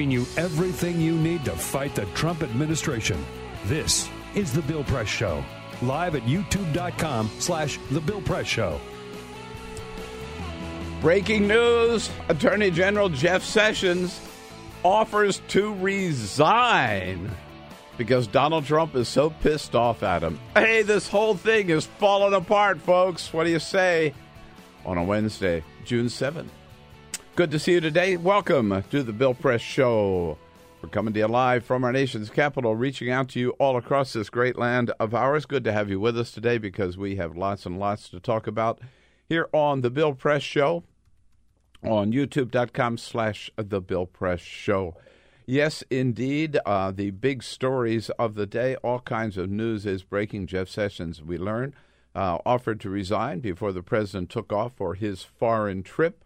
Giving you everything you need to fight the Trump administration. This is The Bill Press Show, live at youtube.com slash The Bill Press Show. Breaking news Attorney General Jeff Sessions offers to resign because Donald Trump is so pissed off at him. Hey, this whole thing is falling apart, folks. What do you say on a Wednesday, June 7th? Good to see you today. Welcome to the Bill Press Show. We're coming to you live from our nation's capital, reaching out to you all across this great land of ours. Good to have you with us today because we have lots and lots to talk about here on the Bill Press Show on youtube.com slash the Bill Press Show. Yes, indeed, uh, the big stories of the day, all kinds of news is breaking. Jeff Sessions, we learn, uh, offered to resign before the president took off for his foreign trip.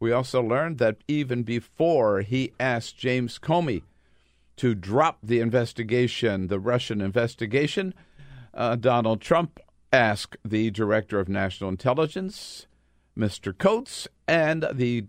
We also learned that even before he asked James Comey to drop the investigation, the Russian investigation, uh, Donald Trump asked the director of national intelligence, Mr. Coats, and the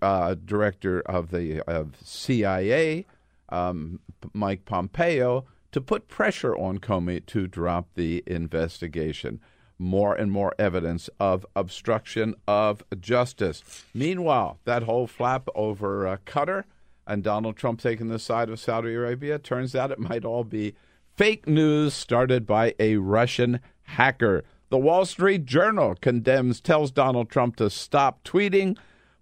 uh, director of the of CIA, um, Mike Pompeo, to put pressure on Comey to drop the investigation more and more evidence of obstruction of justice. Meanwhile, that whole flap over uh, Qatar and Donald Trump taking the side of Saudi Arabia turns out it might all be fake news started by a Russian hacker. The Wall Street Journal condemns, tells Donald Trump to stop tweeting,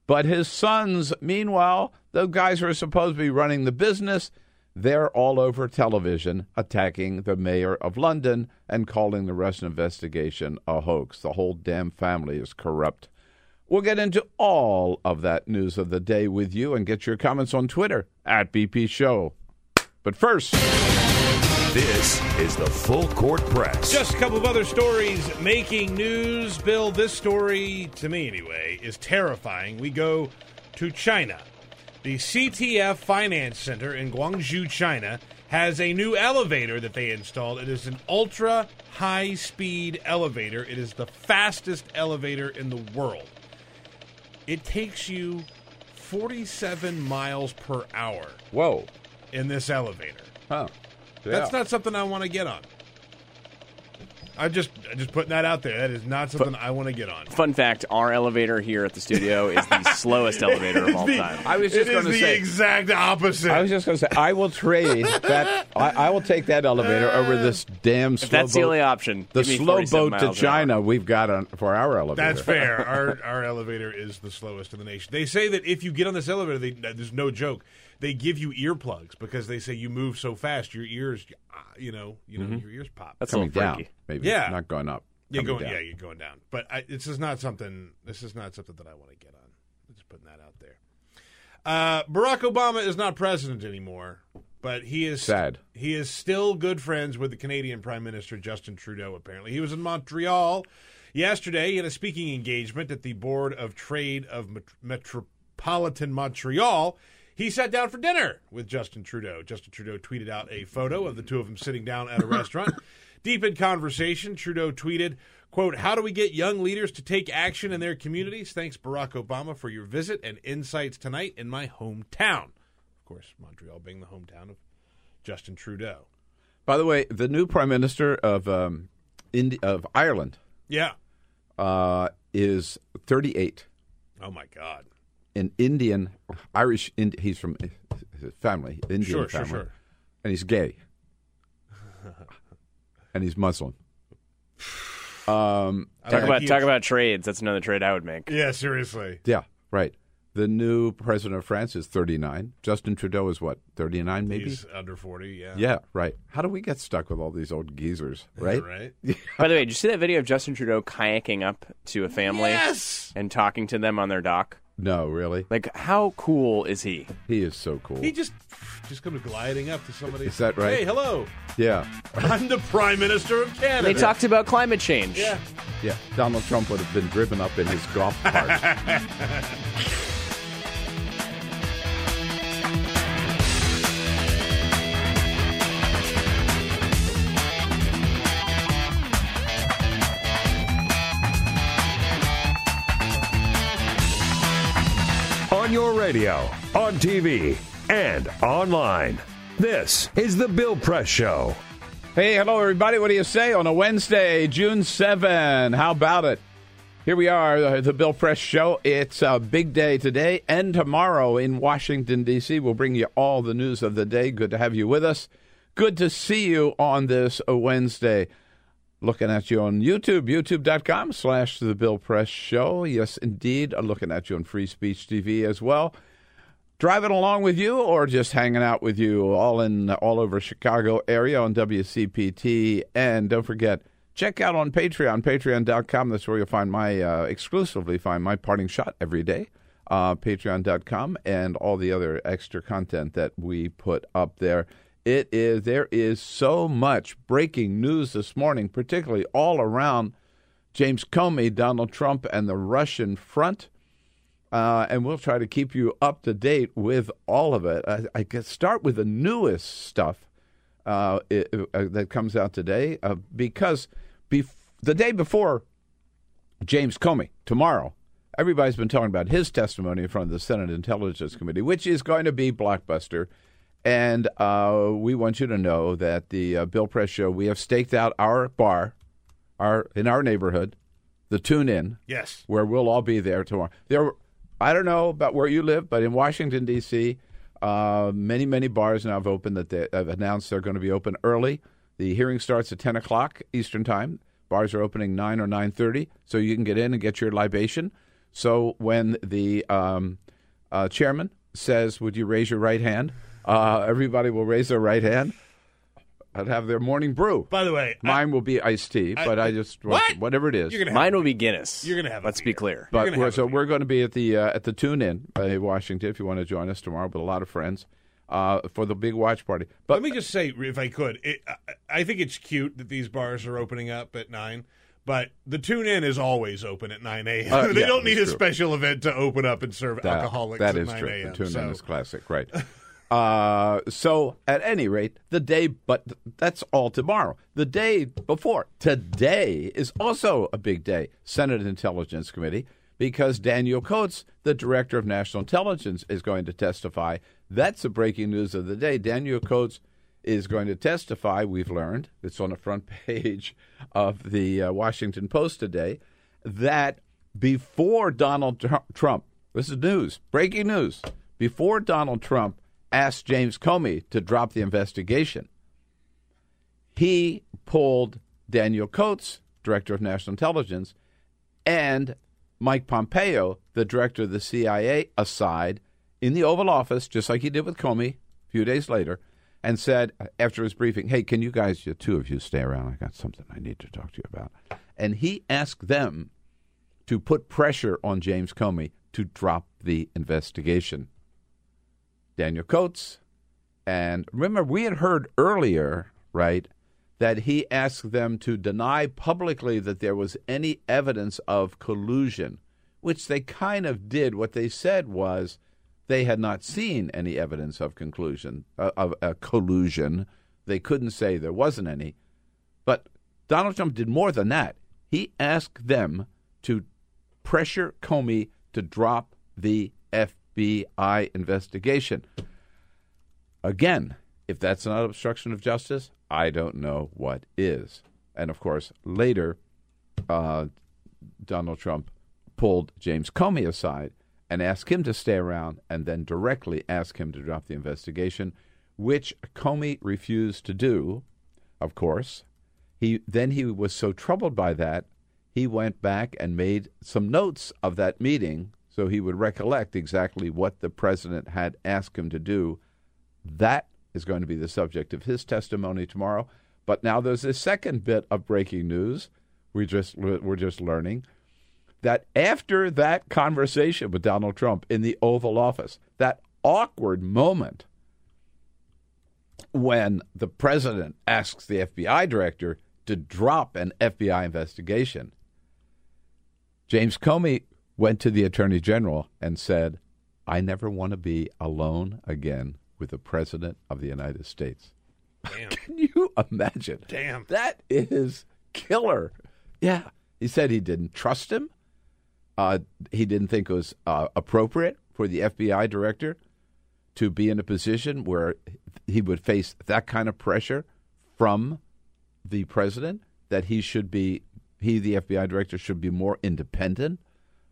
but his sons, meanwhile, the guys who are supposed to be running the business, they're all over television attacking the mayor of London and calling the Russian investigation a hoax. The whole damn family is corrupt. We'll get into all of that news of the day with you and get your comments on Twitter at BP Show. But first, this is the Full Court Press. Just a couple of other stories making news. Bill, this story, to me anyway, is terrifying. We go to China. The CTF Finance Center in Guangzhou, China, has a new elevator that they installed. It is an ultra high speed elevator. It is the fastest elevator in the world. It takes you 47 miles per hour whoa, in this elevator. huh? That's not something I want to get on. I'm just I'm just putting that out there. That is not something I want to get on. Fun fact: Our elevator here at the studio is the slowest elevator of all The- time. I was just going to say the exact opposite. I was just going to say I will trade that. I, I will take that elevator over this uh, damn slow If that's boat. the only option. the slow boat to miles an hour. China we've got on, for our elevator. That's fair. Our our elevator is the slowest in the nation. They say that if you get on this elevator, they, there's no joke. They give you earplugs because they say you move so fast, your ears, uh, you know, you know, your ears pop. That's coming down. Maybe Yeah. not going up. You're going, down. yeah, you're going down. But I, this is not something. This is not something that I want to get on. I'm just putting that out there. Uh, Barack Obama is not president anymore, but he is Sad. He is still good friends with the Canadian Prime Minister Justin Trudeau. Apparently, he was in Montreal yesterday. He had a speaking engagement at the Board of Trade of Met- Metropolitan Montreal. He sat down for dinner with Justin Trudeau. Justin Trudeau tweeted out a photo of the two of them sitting down at a restaurant. Deep in conversation, Trudeau tweeted, quote, How do we get young leaders to take action in their communities? Thanks, Barack Obama, for your visit and insights tonight in my hometown. Of course, Montreal being the hometown of Justin Trudeau. By the way, the new prime minister of um, Indi- of Ireland, Yeah. uh, is 38. Oh my God. An Indian, Irish, Ind- he's from his family, Indian Sure, family. sure, sure. And he's gay. and he's Muslim. Um, Talk about talk about trades. That's another trade I would make. Yeah, seriously. yeah, right. The new president of France is 39. Justin Trudeau is what, 39 maybe? He's under forty. Yeah. Yeah, right. How do we get stuck with all these old geezers, right? Right. By the way, did you see that video of Justin Trudeau kayaking up to a family Yes. and talking to them on their dock? No, really. Like, how cool is he? He is so cool. He just just comes gliding up to somebody. Is that right? Hey, hello. yeah, I'm the Prime Minister of Canada. They talked about climate change. Yeah. yeah. Donald Trump would have been driven up in his golf cart. your radio, on TV, and online. This is The Bill Press Show. Hey, hello, everybody. What do you say on a Wednesday, June 7? How about it? Here we are, the Bill Press Show. It's a big day today and tomorrow in Washington, D.C. We'll bring you all the news of the day. Good to have you with us. Good to see you on this Wednesday. Looking at you on YouTube, youtube.com slash The Bill Press Show. Yes, indeed. I'm Looking at you on Free Speech TV as well driving along with you or just hanging out with you all in all over Chicago area on WCPT. And don't forget, check out on Patreon, patreon.com. That's where you'll find my uh, exclusively find my parting shot every day. Uh, patreon.com and all the other extra content that we put up there. It is there is so much breaking news this morning, particularly all around James Comey, Donald Trump, and the Russian front uh, and we'll try to keep you up to date with all of it. I, I start with the newest stuff uh, it, uh, that comes out today uh, because bef- the day before James Comey, tomorrow, everybody's been talking about his testimony in front of the Senate Intelligence Committee, which is going to be blockbuster. And uh, we want you to know that the uh, Bill Press Show, we have staked out our bar, our in our neighborhood, the Tune Inn Yes. where we'll all be there tomorrow. There, I don't know about where you live, but in Washington D.C., uh, many many bars now have opened that they have announced they're going to be open early. The hearing starts at ten o'clock Eastern time. Bars are opening nine or nine thirty, so you can get in and get your libation. So when the um, uh, chairman says, "Would you raise your right hand?" Uh, everybody will raise their right hand and have their morning brew. By the way, I- Mine will be iced tea, but I, just What? whatever it is. you're gonna Mine will be Guinness. You're gonna have a Let's be beer. clear. But gonna we're, so we're going to be at the uh, at the Tune Inn in Washington if you want to join us tomorrow with a lot of friends uh, for the big watch party. But Let me just say, if I could, it, I, I think it's cute that these bars are opening up at nine. But the Tune Inn is always open at nine a.m. Uh, they yeah, don't need a true. special event to open up and serve that- alcoholics that at is nine true. a.m. The Tune Inn so. is classic, right? uh, so at any rate, the day, but that's all tomorrow. The day before today is also a big day. Senate Intelligence Committee. Because Daniel Coats, the director of national intelligence, is going to testify. That's the breaking news of the day. Daniel Coats is going to testify, we've learned, it's on the front page of the uh, Washington Post today, that before Donald Trump, this is news, breaking news, before Donald Trump asked James Comey to drop the investigation, he pulled Daniel Coats, director of national intelligence, and Mike Pompeo, the director of the CIA, aside in the Oval Office, just like he did with Comey a few days later, and said after his briefing, "Hey, can you guys, the two of you, stay around? I got something I need to talk to you about." And he asked them to put pressure on James Comey to drop the investigation. Daniel Coats, and remember, we had heard earlier, right, that he asked them to deny publicly that there was any evidence of collusion, which they kind of did. What they said was they had not seen any evidence of conclusion uh, of uh, collusion. They couldn't say there wasn't any. But Donald Trump did more than that. He asked them to pressure Comey to drop the FBI investigation. Again, if that's not obstruction of justice, I don't know what is. And of course, later, uh, Donald Trump pulled James Comey aside and asked him to stay around and then directly asked him to drop the investigation, which Comey refused to do, of course. He then he was so troubled by that, he went back and made some notes of that meeting so he would recollect exactly what the president had asked him to do. That is going to be the subject of his testimony tomorrow. But now there's a second bit of breaking news. We just we're just learning that after that conversation with Donald Trump in the Oval Office, that awkward moment when the president asks the FBI director to drop an FBI investigation, James Comey went to the attorney general and said, I never want to be alone again with the president of the United States. Damn. Can you imagine? Damn. That is killer. Yeah. He said he didn't trust him. Uh, he didn't think it was uh, appropriate for the FBI director to be in a position where he would face that kind of pressure from the president, that he should be, he, the FBI director, should be more independent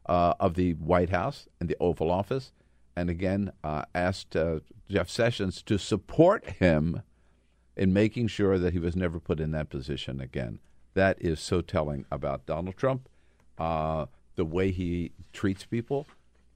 uh, of the White House and the Oval Office. And again, uh, asked uh, Jeff Sessions to support him in making sure that he was never put in that position again. That is so telling about Donald Trump, uh, the way he treats people,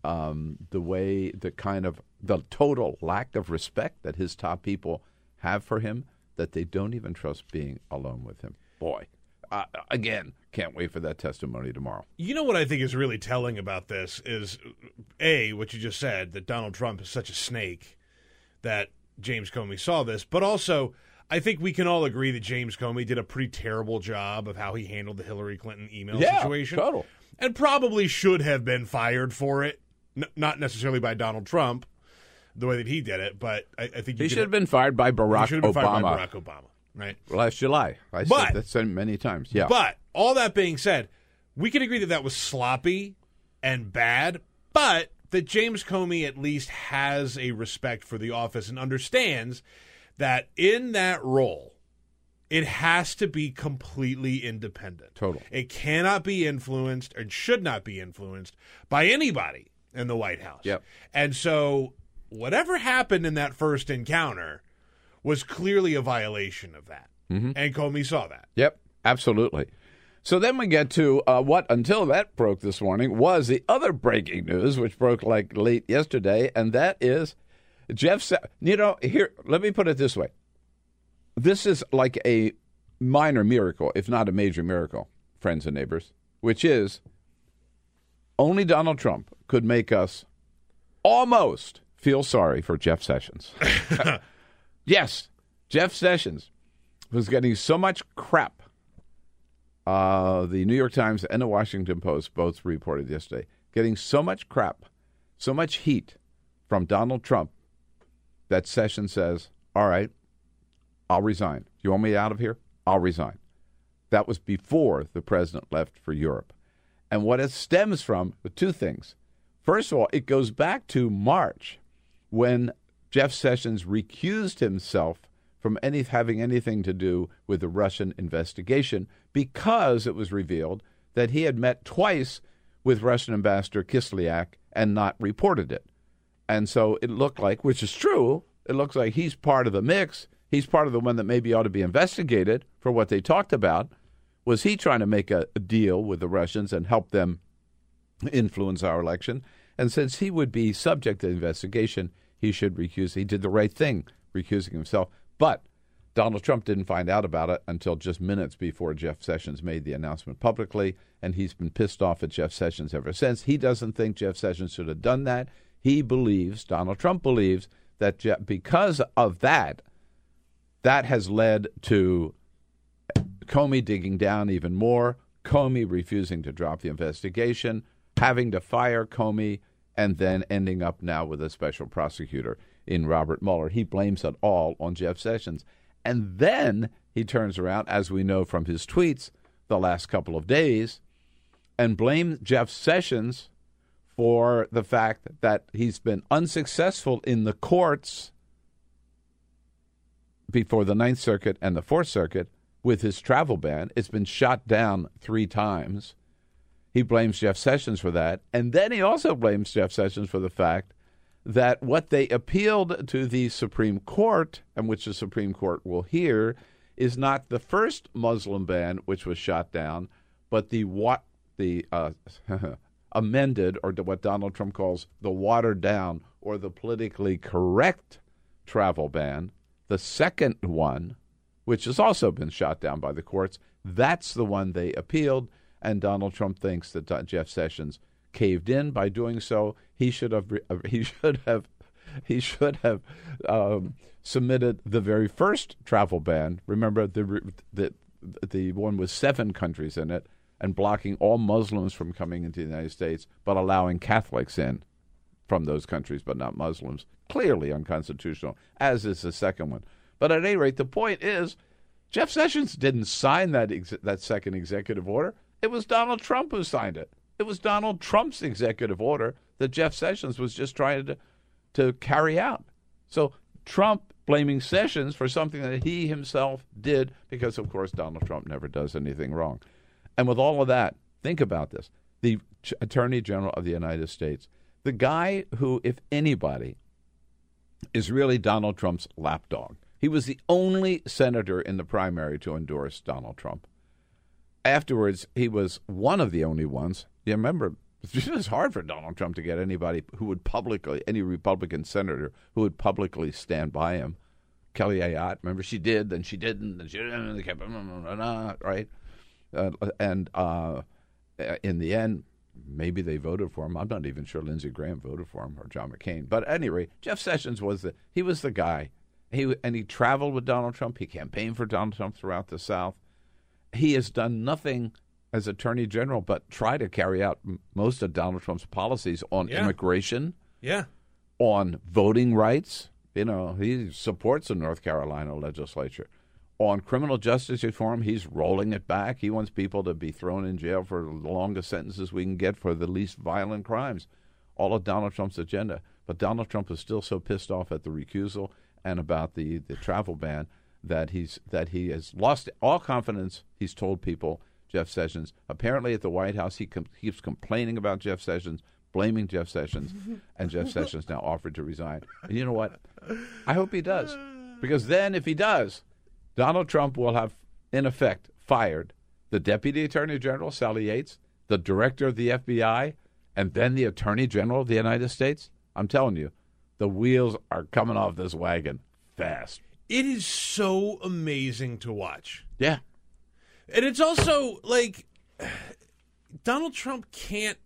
um, the way, the kind of, the total lack of respect that his top people have for him, that they don't even trust being alone with him. Boy, uh, again, can't wait for that testimony tomorrow. You know what I think is really telling about this is a what you just said that Donald Trump is such a snake that James Comey saw this, but also I think we can all agree that James Comey did a pretty terrible job of how he handled the Hillary Clinton email Yeah, situation, total. and probably should have been fired for it. N- not necessarily by Donald Trump, the way that he did it, but I, I think He should have been fired by Barack should have been fired Obama by Barack Obama, right? last July. I But- said that said many times. Yeah. But all that being said, we can agree that that was sloppy and bad, but that James Comey at least has a respect for the office and understands that in that role, it has to be completely independent. Total. It cannot be influenced and should not be influenced by anybody in the White House. Yep. And so whatever happened in that first encounter was clearly a violation of that. Mm-hmm. And Comey saw that. Yep, absolutely. So then we get to uh, what, until that broke this morning, was the other breaking news, which broke like late yesterday, and that is Jeff. Sa- you know, here, let me put it this way: this is like a minor miracle, if not a major miracle, friends and neighbors, which is only Donald Trump could make us almost feel sorry for Jeff Sessions. yes, Jeff Sessions was getting so much crap. Uh, the New York Times and the Washington Post both reported yesterday getting so much crap, so much heat from Donald Trump that Sessions says, "All right, I'll resign. You want me out of here? I'll resign." That was before the president left for Europe. And what it stems from two things. First of all, it goes back to March when Jeff Sessions recused himself from any having anything to do with the Russian investigation because it was revealed that he had met twice with Russian ambassador Kislyak and not reported it. And so it looked like, which is true, it looks like he's part of the mix. He's part of the one that maybe ought to be investigated for what they talked about. Was he trying to make a, a deal with the Russians and help them influence our election? And since he would be subject to investigation, he should recuse. He did the right thing, recusing himself. But Donald Trump didn't find out about it until just minutes before Jeff Sessions made the announcement publicly, and he's been pissed off at Jeff Sessions ever since. He doesn't think Jeff Sessions should have done that. He believes, Donald Trump believes, that Jeff, because of that, that has led to Comey digging down even more, Comey refusing to drop the investigation, having to fire Comey, and then ending up now with a special prosecutor in Robert Mueller. He blames it all on Jeff Sessions. And then he turns around, as we know from his tweets the last couple of days, and blames Jeff Sessions for the fact that he's been unsuccessful in the courts before the Ninth Circuit and the Fourth Circuit with his travel ban. It's been shot down three times. He blames Jeff Sessions for that. And then he also blames Jeff Sessions for the fact that what they appealed to the Supreme Court, and which the Supreme Court will hear, is not the first Muslim ban which was shot down, but the what the uh, amended or what Donald Trump calls the watered down or the politically correct travel ban. The second one, which has also been shot down by the courts, that's the one they appealed and Donald Trump thinks that Jeff Sessions caved in by doing so. He should have uh, he should have he should have um, submitted the very first travel ban. Remember the the the one with seven countries in it and blocking all Muslims from coming into the United States, but allowing Catholics in from those countries, but not Muslims. Clearly unconstitutional, as is the second one. But at any rate, the point is, Jeff Sessions didn't sign that ex- that second executive order. It was Donald Trump who signed it. It was Donald Trump's executive order that Jeff Sessions was just trying to, to carry out. So Trump blaming Sessions for something that he himself did because, of course, Donald Trump never does anything wrong. And with all of that, think about this the Attorney General of the United States, the guy who, if anybody, is really Donald Trump's lapdog. He was the only senator in the primary to endorse Donald Trump afterwards, he was one of the only ones. You remember, it was hard for Donald Trump to get anybody who would publicly, any Republican senator who would publicly stand by him. Kelly Ayotte, remember, she did, then she didn't, then she didn't, kept, right? Uh, and uh, in the end, maybe they voted for him. I'm not even sure Lindsey Graham voted for him or John McCain. But at any rate, Jeff Sessions was the he was the guy. He and he traveled with Donald Trump. He campaigned for Donald Trump throughout the South he has done nothing as Attorney General but try to carry out most of Donald Trump's policies on yeah. immigration, yeah, on voting rights. You know, he supports the North Carolina legislature. On criminal justice reform, he's rolling it back. He wants people to be thrown in jail for the longest sentences we can get for the least violent crimes. All of Donald Trump's agenda. But Donald Trump is still so pissed off at the recusal and about the, the travel ban that he's that he has lost all confidence. He's told people Jeff Sessions. Apparently, at the White House, he com- keeps complaining about Jeff Sessions, blaming Jeff Sessions, and Jeff Sessions now offered to resign. And you know what? I hope he does, because then if he does, Donald Trump will have, in effect, fired the Deputy Attorney General Sally Yates, the Director of the FBI, and then the Attorney General of the United States. I'm telling you, the wheels are coming off this wagon fast. It is so amazing to watch. Yeah. And it's also like Donald Trump can't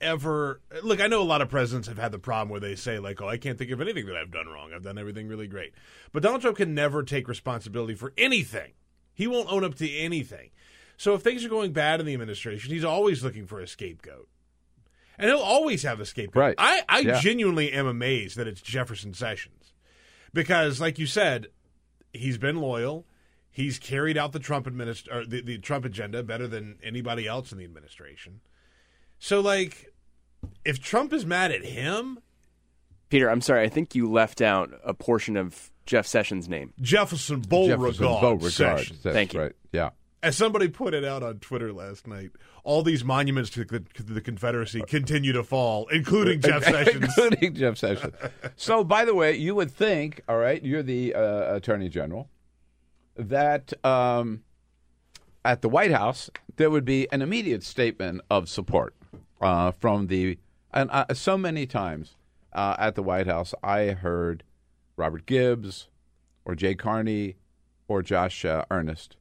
ever look. I know a lot of presidents have had the problem where they say, like, oh, I can't think of anything that I've done wrong. I've done everything really great. But Donald Trump can never take responsibility for anything, he won't own up to anything. So if things are going bad in the administration, he's always looking for a scapegoat. And he'll always have a scapegoat. Right. I, I yeah. genuinely am amazed that it's Jefferson Sessions. Because, like you said, he's been loyal. He's carried out the Trump administ- the, the Trump agenda better than anybody else in the administration. So, like, if Trump is mad at him, Peter, I'm sorry. I think you left out a portion of Jeff Sessions' name. Jefferson Beauregard, Jefferson Beauregard Sessions. Thank you. Right. Yeah. As somebody put it out on Twitter last night, all these monuments to the, to the Confederacy continue to fall, including Jeff Sessions. including Jeff Sessions. So, by the way, you would think, all right, you're the uh, Attorney General, that um, at the White House there would be an immediate statement of support uh, from the. And uh, so many times uh, at the White House, I heard Robert Gibbs or Jay Carney or Josh uh, Earnest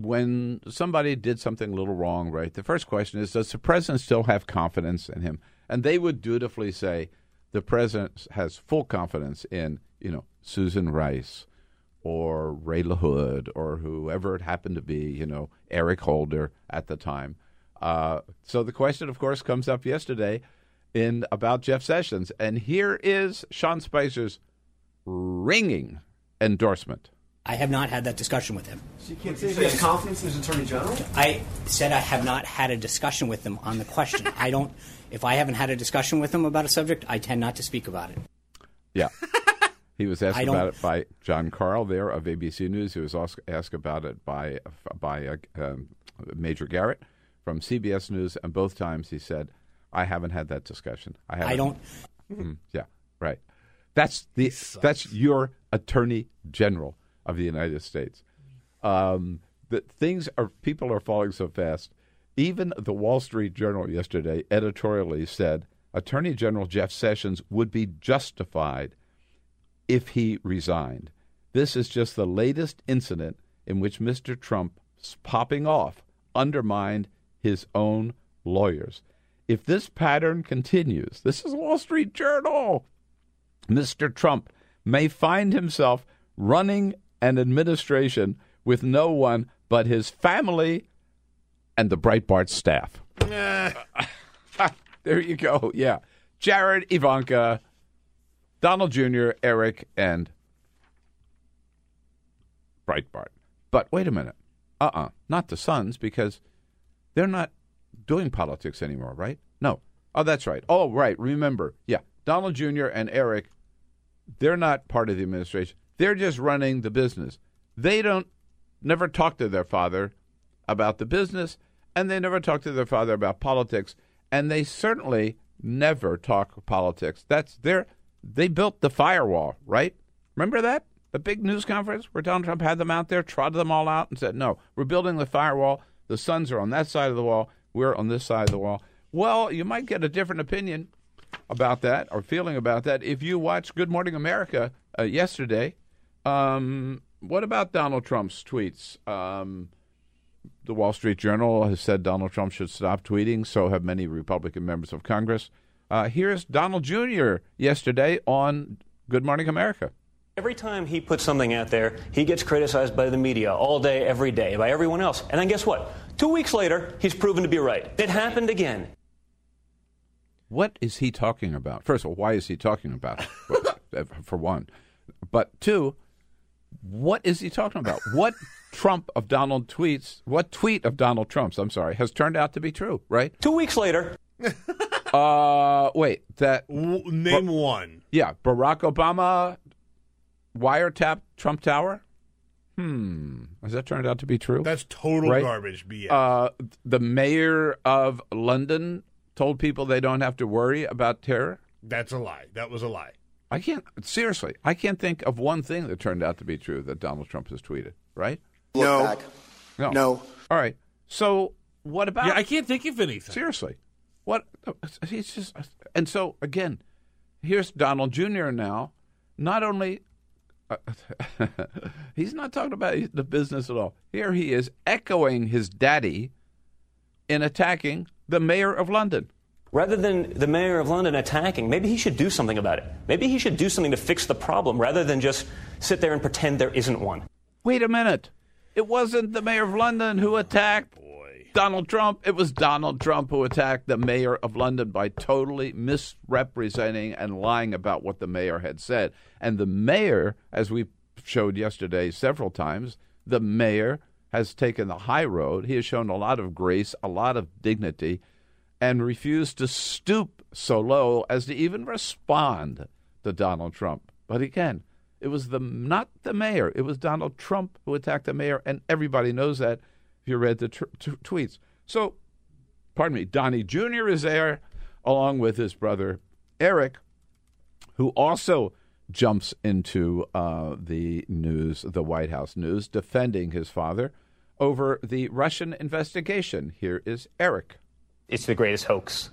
when somebody did something a little wrong, right, the first question is Does the president still have confidence in him? And they would dutifully say, The president has full confidence in, you know, Susan Rice or Ray LaHood or whoever it happened to be, you know, Eric Holder at the time. Uh, so the question, of course, comes up yesterday in about Jeff Sessions. And here is Sean Spicer's ringing endorsement. I have not had that discussion with him. So you can't say he has confidence in his attorney general? I said I have not had a discussion with him on the question. I don't. If I haven't had a discussion with him about a subject, I tend not to speak about it. Yeah. He was asked about it by Jon Karl there of ABC News. He was also asked about it by by uh, um, Major Garrett from CBS News, and both times he said, "I haven't had that discussion. I haven't." I don't. Mm, yeah, right. That's the that's your Attorney General of the United States. Um, the things are people are falling so fast. Even the Wall Street Journal yesterday editorially said Attorney General Jeff Sessions would be justified if he resigned. This is just the latest incident in which Mr. Trump's popping off undermined his own lawyers. If this pattern continues, this is Wall Street Journal. Mr. Trump may find himself running an administration with no one but his family and the Breitbart staff. there you go. Yeah. Jared, Ivanka, Donald Jr., Eric, and Breitbart. But wait a minute. Uh uh Not the sons, because they're not doing politics anymore, right? No. Oh, that's right. Oh, right. Remember. Yeah. Donald Jr. and Eric, they're not part of the administration. They're just running the business. They don't never talk to their father about the business, and they never talk to their father about politics, and they certainly never talk politics. That's their they built the firewall, right? Remember that? The big news conference where Donald Trump had them out there, trotted them all out, and said, No, we're building the firewall. The sons are on that side of the wall. We're on this side of the wall. Well, you might get a different opinion about that or feeling about that if you watched Good Morning America uh, yesterday. Um, what about Donald Trump's tweets? Um, the Wall Street Journal has said Donald Trump should stop tweeting. So have many Republican members of Congress. Uh, here's Donald Jr. yesterday on Good Morning America. Every time he puts something out there, he gets criticized by the media all day, every day, by everyone else. And then guess what? Two weeks later, he's proven to be right. It happened again. What is he talking about? First of all, why is he talking about it? For one. But two, what is he talking about? What Trump of Donald tweets, what tweet of Donald Trump's, I'm sorry, has turned out to be true, right? Two weeks later. uh, wait, that. W- name one. Yeah, Barack Obama wiretap Trump Tower? Hmm. Has that turned out to be true? That's total Right? garbage. BS. Uh, the mayor of London told people they don't have to worry about terror. That's a lie. That was a lie. I can't seriously. I can't think of one thing that turned out to be true that Donald Trump has tweeted. Right? No. No. No. All right. So what about? Yeah, I can't think of anything. seriously. What? He's just. And so again, here's Donald Jr. Now. Not only. Uh, he's not talking about the business at all. Here he is echoing his daddy in attacking the mayor of London. Rather than the mayor of London attacking, maybe he should do something about it. Maybe he should do something to fix the problem rather than just sit there and pretend there isn't one. Wait a minute. It wasn't the mayor of London who attacked Donald Trump. It was Donald Trump who attacked the mayor of London by totally misrepresenting and lying about what the mayor had said. And the mayor, as we showed yesterday several times, the mayor has taken the high road. He has shown a lot of grace, a lot of dignity, and refused to stoop so low as to even respond to Donald Trump. But again, it was the not the mayor. It was Donald Trump who attacked the mayor, and everybody knows that if you read the t- tweets. So, pardon me, Donnie Jr. is there along with his brother Eric, who also jumps into uh, the news, the White House news, defending his father over the Russian investigation. Here is Eric. It's the greatest hoax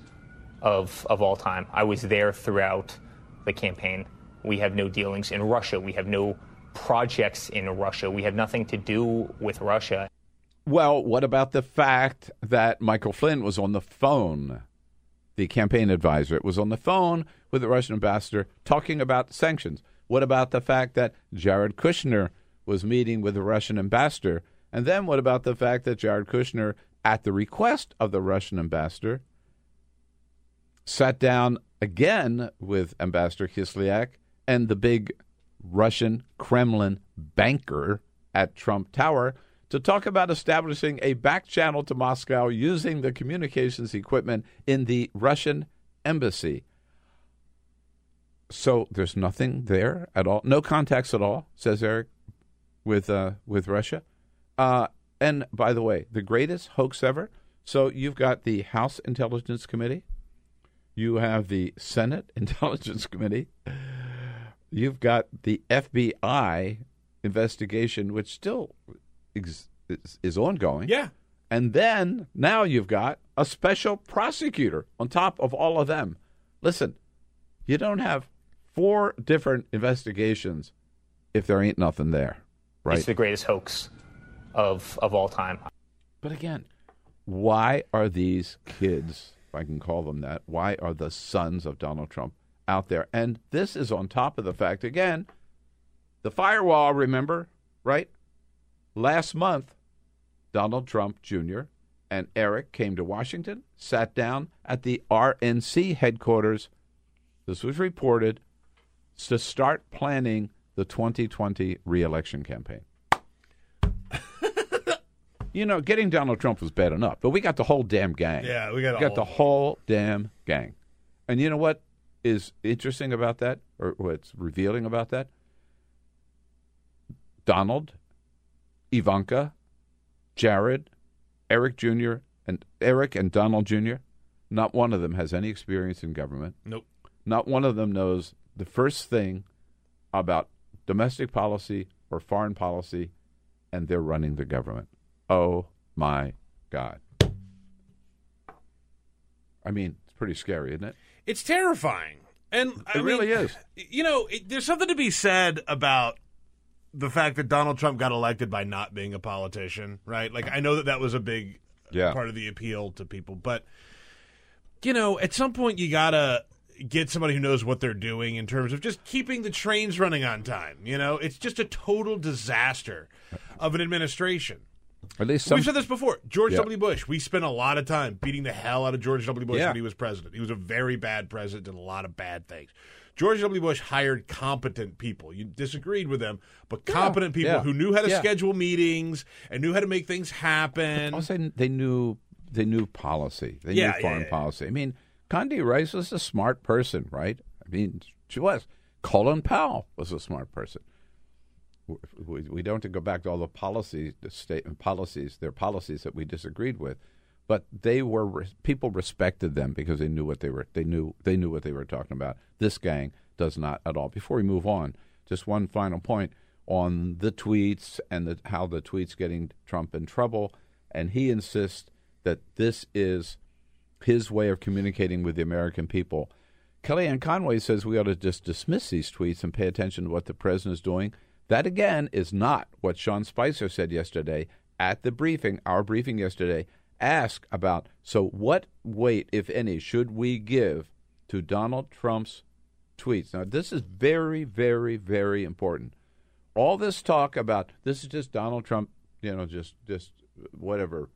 of of all time. I was there throughout the campaign. We have no dealings in Russia. We have no projects in Russia. We have nothing to do with Russia. Well, what about the fact that Michael Flynn was on the phone? The campaign advisor was on the phone with the Russian ambassador talking about sanctions. What about the fact that Jared Kushner was meeting with the Russian ambassador? And then what about the fact that Jared Kushner, at the request of the Russian ambassador, sat down again with Ambassador Kislyak and the big Russian Kremlin banker at Trump Tower to talk about establishing a back channel to Moscow using the communications equipment in the Russian embassy. so there's nothing there at all, no contacts at all, says Eric, with uh, with Russia. Uh, and by the way, the greatest hoax ever. So you've got the House Intelligence Committee, you have the Senate Intelligence Committee, you've got the FBI investigation, which still ex- is, is ongoing. Yeah. And then now you've got a special prosecutor on top of all of them. Listen, you don't have four different investigations if there ain't nothing there, right? It's the greatest hoax of of all time. But again, why are these kids, if I can call them that, why are the sons of Donald Trump out there? And this is on top of the fact, again, the firewall, remember, right? Last month, Donald Trump Jr. and Eric came to Washington, sat down at the RNC headquarters. This was reported to start planning the 2020 reelection campaign. You know, getting Donald Trump was bad enough, but we got the whole damn gang. Yeah, we got, We got all the whole damn gang. And you know what is interesting about that, or what's revealing about that? Donald, Ivanka, Jared, Eric Jr., and Eric and Donald Jr., not one of them has any experience in government. Nope. Not one of them knows the first thing about domestic policy or foreign policy, and they're running the government. Oh my God. I mean, it's pretty scary, isn't it? It's terrifying. And I It really mean, is. You know, it, there's something to be said about the fact that Donald Trump got elected by not being a politician, right? Like, I know that that was a big Yeah. part of the appeal to people, but you know, at some point you gotta get somebody who knows what they're doing in terms of just keeping the trains running on time. You know, it's just a total disaster of an administration. At least some. We've said this before. George Yeah. W. Bush. We spent a lot of time beating the hell out of George W. Bush Yeah. when he was president. He was a very bad president, did a lot of bad things. George W. Bush hired competent people. You disagreed with them, but competent people yeah. who knew how to schedule meetings and knew how to make things happen. I'll say they knew they knew policy. They knew foreign policy. I mean, Condi Rice was a smart person, right? I mean, she was. Colin Powell was a smart person. We, don't have to go back to all the policy the statement policies, their policies that we disagreed with, but they were people respected them because they knew what they were. They knew they knew what they were talking about. This gang does not at all. Before we move on, just one final point on the tweets and the, how the tweets getting Trump in trouble, and he insists that this is his way of communicating with the American people. Kellyanne Conway says we ought to just dismiss these tweets and pay attention to what the president is doing. That again is not what Sean Spicer said yesterday at the briefing, our briefing yesterday. Ask about so what weight, if any, should we give to Donald Trump's tweets? Now, this is very, very, very important. All this talk about this is just Donald Trump, you know, just just whatever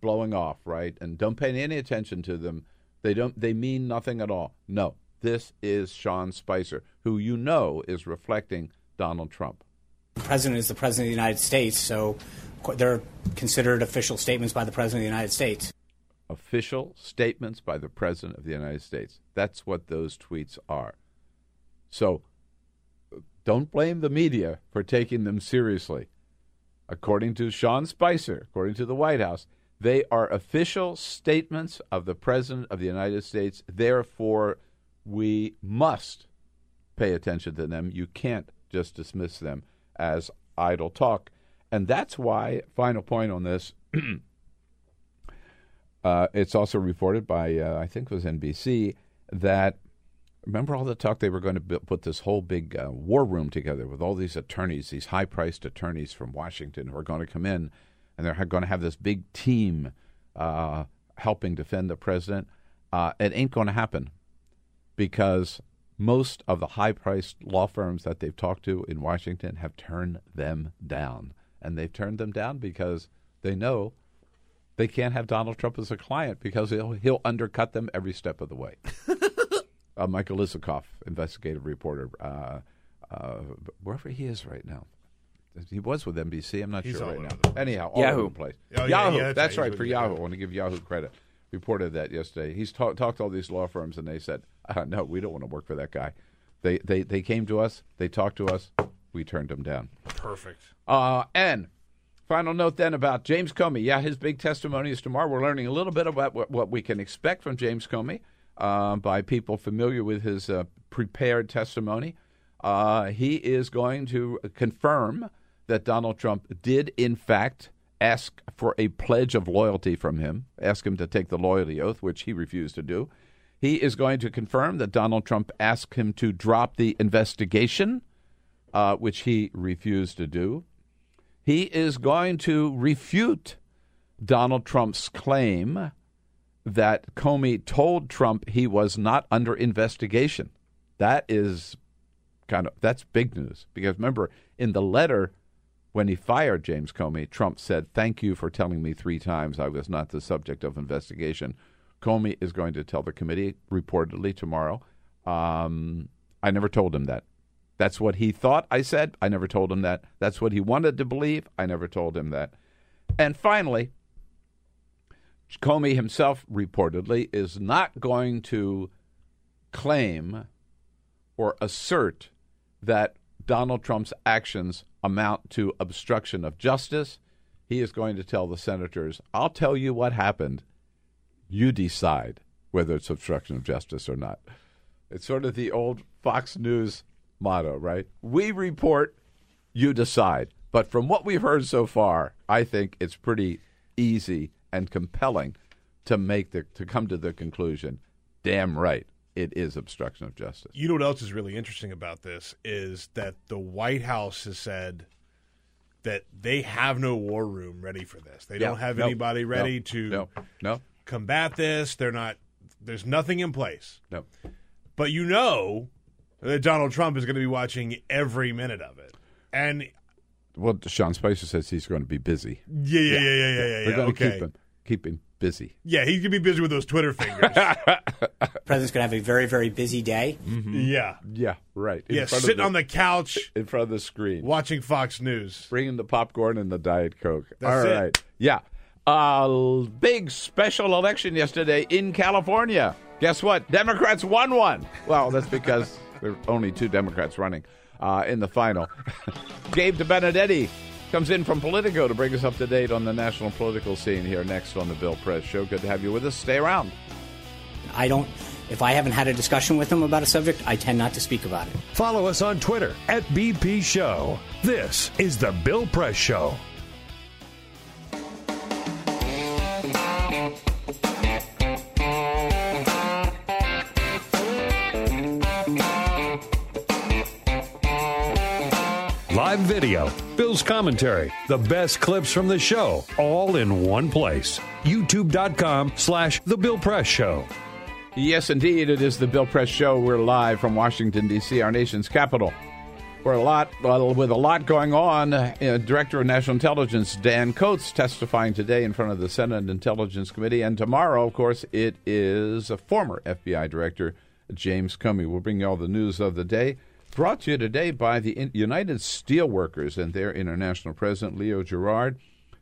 blowing off, right? And don't pay any attention to them. They don't. They mean nothing at all. No, this is Sean Spicer, who you know is reflecting Donald Trump. The president is the president of the United States, so they're considered official statements by the president of the United States. Official statements by the president of the United States. That's what those tweets are. So, don't blame the media for taking them seriously. According to Sean Spicer, according to the White House, they are official statements of the President of the United States. Therefore, we must pay attention to them. You can't just dismiss them as idle talk. And that's why, final point on this, uh, it's also reported by, uh, I think it was NBC, that remember all the talk they were going to put this whole big uh, war room together with all these attorneys, these high priced attorneys from Washington who are going to come in and they're going to have this big team uh, helping defend the president. Uh, it ain't going to happen because most of the high priced law firms that they've talked to in Washington have turned them down. And they've turned them down because they know they can't have Donald Trump as a client because he'll, he'll undercut them every step of the way. uh, Michael Isikoff, investigative reporter, uh, uh, wherever he is right now. He was with NBC. I'm not He's sure right now. Anyhow, all Yahoo. over the place. Oh, Yahoo. yeah, that's that's right. right, for Yahoo. Yahoo. I want to give Yahoo credit. Reported that yesterday. He's ta- talked to all these law firms, and they said, uh, "No, we don't want to work for that guy." They they they came to us. They talked to us. We turned them down. Perfect. Uh, and final note then about James Comey. Yeah, his big testimony is tomorrow. We're learning a little bit about what, what we can expect from James Comey uh, by people familiar with his uh, prepared testimony. Uh, he is going to confirm that Donald Trump did, in fact, ask for a pledge of loyalty from him, ask him to take the loyalty oath, which he refused to do. He is going to confirm that Donald Trump asked him to drop the investigation, uh, which he refused to do. He is going to refute Donald Trump's claim that Comey told Trump he was not under investigation. That is kind of that's big news because remember in the letter when he fired James Comey, Trump said, "Thank you for telling me three times I was not the subject of investigation." Comey is going to tell the committee reportedly tomorrow. Um, I never told him that. That's what he thought I said. I never told him that. That's what he wanted to believe. I never told him that. And finally, Comey himself reportedly is not going to claim or assert that Donald Trump's actions amount to obstruction of justice. He is going to tell the senators, I'll tell you what happened. You decide whether it's obstruction of justice or not. It's sort of the old Fox News motto, right? We report, you decide. But from what we've heard so far, I think it's pretty easy and compelling to make the to come to the conclusion. Damn right, it is obstruction of justice. You know what else is really interesting about this is that the White House has said that they have no war room ready for this. They Yeah, don't have no, anybody ready no, to no, no, combat this. They're not. There's nothing in place. no. But you know that Donald Trump is going to be watching every minute of it. And Well, Sean Spicer says he's going to be busy. yeah, yeah, yeah, yeah, yeah, yeah. We're yeah, going to keep him keep him busy. Yeah, he's gonna be busy with those Twitter fingers. President's going to have a very, very busy day. yeah, Yeah, right. In yeah, front of sitting on the couch in front of the screen, watching Fox News. bringing the popcorn and the diet coke. That's All it. right. Yeah. Uh, big special election yesterday in California. Guess what? Democrats won one. Well, that's because there are only two Democrats running uh, in the final. Gabe DeBenedetti comes in from Politico to bring us up to date on the national political scene here next on the Bill Press Show. Good to have you with us. Stay around. I don't, if I haven't had a discussion with him about a subject, I tend not to speak about it. Follow us on Twitter at BP Show. This is The Bill Press Show. Live video, Bill's commentary, the best clips from the show, all in one place. YouTube.com slash The Bill Press Show. Yes, indeed, it is the Bill Press Show. We're live from Washington D.C., our nation's capital. We're a lot with a lot going on. Uh, Director of National Intelligence Dan Coats testifying today in front of the Senate Intelligence Committee, and tomorrow, of course, it is a former FBI Director James Comey. We'll bring you all the news of the day. Brought to you today by the United Steelworkers and their international president Leo Gerard.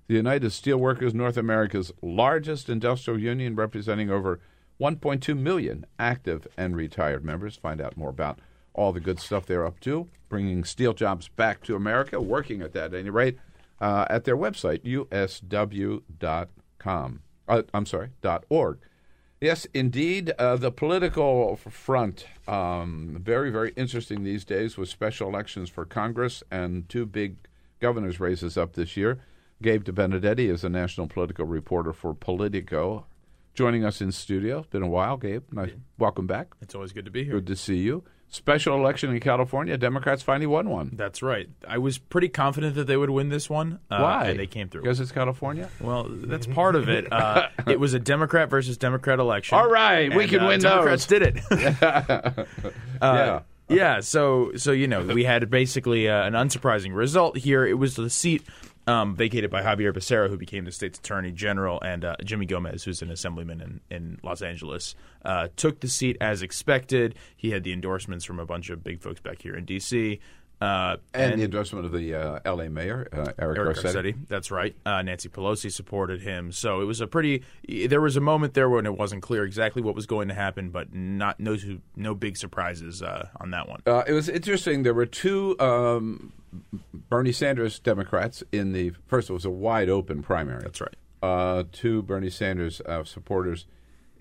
The United Steelworkers, North America's largest industrial union, representing over 1.2 million active and retired members. Find out more about all the good stuff they're up to, bringing steel jobs back to America, working at that at any rate, uh, at their website, usw.com. Uh, I'm sorry, .org. Yes, indeed. Uh, the political front, um, very, very interesting these days with special elections for Congress and two big governor's races up this year. Gabe DeBenedetti is a national political reporter for Politico, joining us in studio. It's been a while, Gabe. Nice. Welcome back. It's always good to be here. Good to see you. Special election in California. Democrats finally won one. That's right. I was pretty confident that they would win this one. Uh, Why? And they came through. Because it's California? Well, that's part of it. Uh, it was a Democrat versus Democrat election. All right, we can uh, win Democrats those. did it. yeah. yeah. So so you know we had basically uh, an unsurprising result here. It was the seat um, vacated by Xavier Becerra, who became the state's attorney general, and uh, Jimmy Gomez, who's an assemblyman in, in Los Angeles, uh, took the seat as expected. He had the endorsements from a bunch of big folks back here in D.C. Uh, and, the endorsement of the uh, L.A. mayor uh, Eric, Eric Garcetti. Garcetti. That's right. Uh, Nancy Pelosi supported him. So it was a pretty. There was a moment there when it wasn't clear exactly what was going to happen, but not no no big surprises uh, on that one. Uh, it was interesting. There were two um, Bernie Sanders Democrats in the first. It was a wide open primary. That's right. Uh, two Bernie Sanders uh, supporters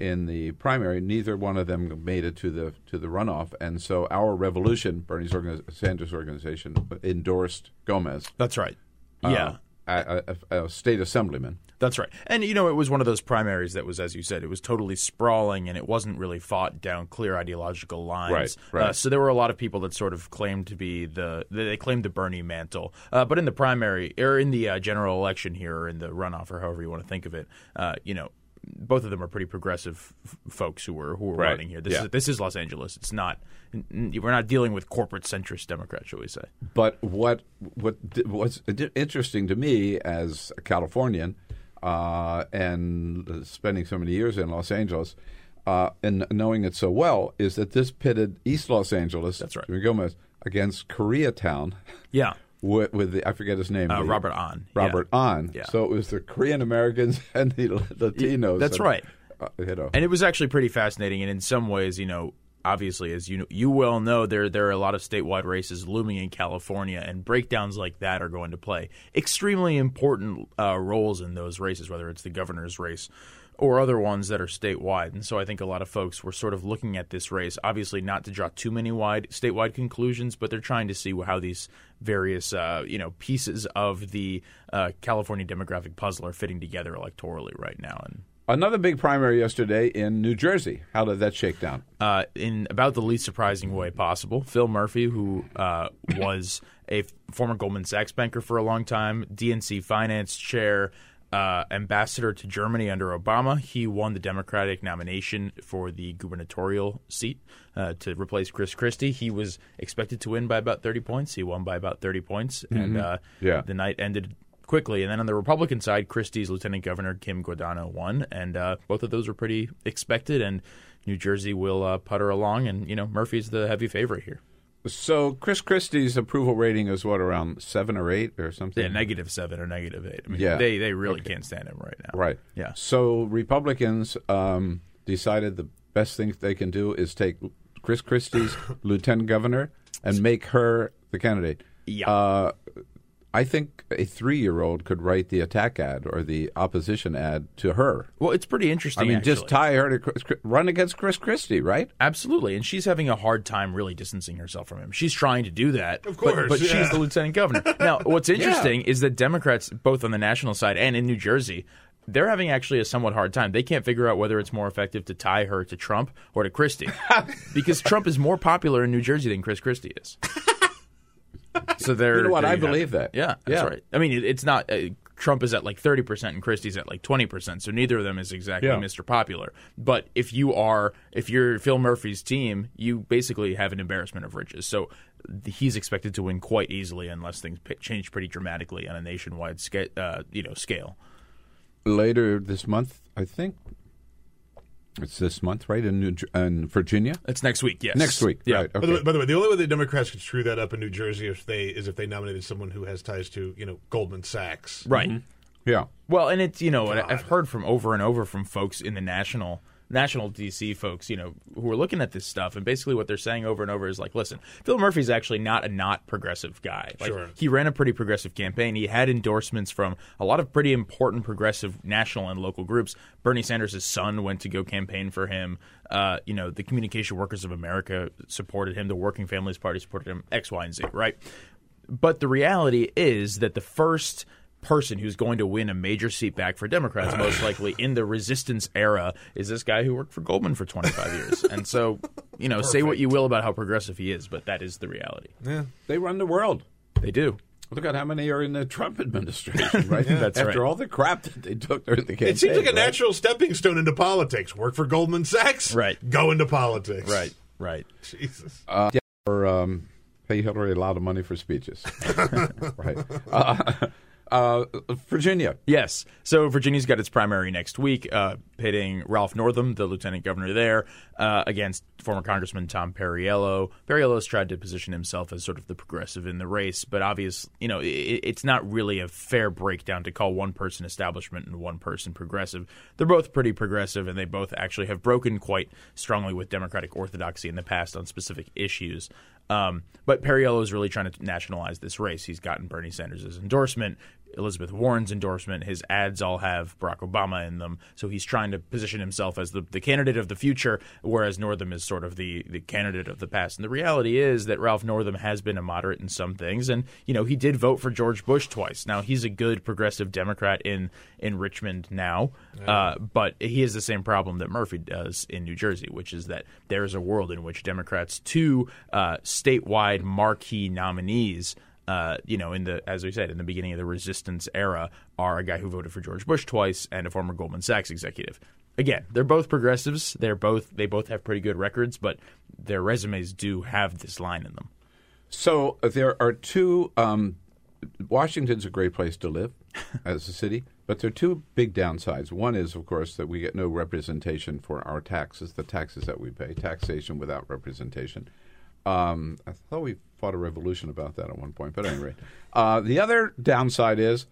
in the primary. Neither one of them made it to the to the runoff, and so our Revolution, Bernie's Bernie Sanders organization, endorsed Gomez. That's right. Uh, Yeah. a, a, a state assemblyman. That's right. And, you know, it was one of those primaries that was, as you said, it was totally sprawling and it wasn't really fought down clear ideological lines. Right, right. Uh, so there were a lot of people that sort of claimed to be the, they claimed the Bernie mantle. Uh, but in the primary, or in the uh, general election here, or in the runoff, or however you want to think of it, uh, you know, both of them are pretty progressive f- folks who were who were Right. running here. This Yeah. is this is Los Angeles. It's not we're not dealing with corporate centrist Democrats, shall we say? But what what what's interesting to me as a Californian uh, and spending so many years in Los Angeles uh, and knowing it so well is that this pitted East Los Angeles, That's right. Gomez, against Koreatown Yeah. With, with the I forget his name, Uh, the- Robert Ahn. Robert Yeah. Ahn. Yeah. So it was the Korean Americans and the Latinos. That's and, right. uh, you know. And it was actually pretty fascinating. And in some ways, you know, obviously, as you you well know, there there are a lot of statewide races looming in California, and breakdowns like that are going to play extremely important uh, roles in those races, whether it's the governor's race or other ones that are statewide. And so I think a lot of folks were sort of looking at this race, obviously not to draw too many wide statewide conclusions, but they're trying to see how these various uh, you know pieces of the uh, California demographic puzzle are fitting together electorally right now. And Another big primary yesterday in New Jersey. How did that shake down? uh, in about the least surprising way possible. Phil Murphy, who uh, was a former Goldman Sachs banker for a long time, DNC finance chair, uh, ambassador to Germany under Obama, he won the Democratic nomination for the gubernatorial seat uh, to replace Chris Christie. He was expected to win by about 30 points. He won by about 30 points, and uh, Yeah. the night ended quickly. And then on the Republican side, Christie's Lieutenant Governor Kim Guadagno won, and uh, both of those were pretty expected. And New Jersey will uh, putter along, and you know Murphy's the heavy favorite here. So Chris Christie's approval rating is what around seven or eight or something. Yeah, negative seven or negative eight. I mean, Yeah. they they really can't stand him right now. Right. Yeah. So Republicans um, decided the best thing they can do is take Chris Christie's lieutenant governor and make her the candidate. Yeah. Uh, I think a three-year-old could write the attack ad or the opposition ad to her. Well, it's pretty interesting. I interesting. mean, just tie her to Chris, run against Chris Christie, right? Absolutely, and she's having a hard time really distancing herself from him. She's trying to do that, Of but- course, but, yeah. she's the lieutenant governor. now, what's interesting is that Democrats, both on the national side and in New Jersey, they're having actually a somewhat hard time. They can't figure out whether it's more effective to tie her to Trump or to Christie, because Trump is more popular in New Jersey than Chris Christie is. So they're You know what? I believe that. Yeah, that's Yeah. right. I mean, it, it's not. Uh, Trump is at like thirty percent and Christie's at like twenty percent. So neither of them is exactly Yeah. Mr. Popular. But if you are, if you're Phil Murphy's team, you basically have an embarrassment of riches. So he's expected to win quite easily unless things change pretty dramatically on a nationwide scale. Uh, you know, scale. Later this month, I think it's this month, right? In, New, in Virginia. It's next week. Yes, Next week, Yeah. right? By, the way, by the way, the only way the Democrats could screw that up in New Jersey if they is if they nominated someone who has ties to you know Goldman Sachs. Right. Mm-hmm. Yeah. Well, and it's you know God. I've heard from over and over from folks in the national national DC folks, you know, who are looking at this stuff, and basically what they're saying over and over is like, listen, Phil Murphy's actually not a not progressive guy. Like, Sure. He ran a pretty progressive campaign. He had endorsements from a lot of pretty important progressive national and local groups. Bernie Sanders' son went to go campaign for him. Uh, you know, the Communication Workers of America supported him. The Working Families Party supported him. X, Y, and Z. Right. But the reality is that the first person who's going to win a major seat back for Democrats, most likely in the resistance era, is this guy who worked for Goldman for 25 years. And so, you know, say what you will about how progressive he is, but that is the reality. Yeah. They run the world. They do. Look at how many are in the Trump administration, right? That's After right. all the crap that they took during the campaign. It seems like a right? natural stepping stone into politics. Work for Goldman Sachs. Right. Go into politics. Right, right. Jesus. Uh, yeah, or um, pay Hillary a lot of money for speeches. right. Uh, uh, Virginia. Yes. So Virginia's got its primary next week, uh, pitting Ralph Northam, the lieutenant governor there, uh, against former Congressman Tom Perriello. Perriello's tried to position himself as sort of the progressive in the race, but obviously, you know, it, it's not really a fair breakdown to call one person establishment and one person progressive. They're both pretty progressive, and they both actually have broken quite strongly with Democratic orthodoxy in the past on specific issues. Um, but Perriello is really trying to nationalize this race. He's gotten Bernie Sanders' endorsement. Elizabeth Warren's endorsement. His ads all have Barack Obama in them, so he's trying to position himself as the, the candidate of the future, whereas Northam is sort of the, the candidate of the past. And the reality is that Ralph Northam has been a moderate in some things, and you know he did vote for George Bush twice. Now he's a good progressive Democrat in in Richmond now, uh, but he has the same problem that Murphy does in New Jersey, which is that there is a world in which Democrats, two uh, statewide marquee nominees uh, you know, in the as we said in the beginning of the resistance era, are a guy who voted for George Bush twice and a former Goldman Sachs executive. Again, they're both progressives. They're both they both have pretty good records, but their resumes do have this line in them. So uh, there are two. Um, Washington's a great place to live as a city, but there are two big downsides. One is, of course, that we get no representation for our taxes, the taxes that we pay, taxation without representation. Um, I thought we fought a revolution about that at one point, but anyway. Uh, the other downside is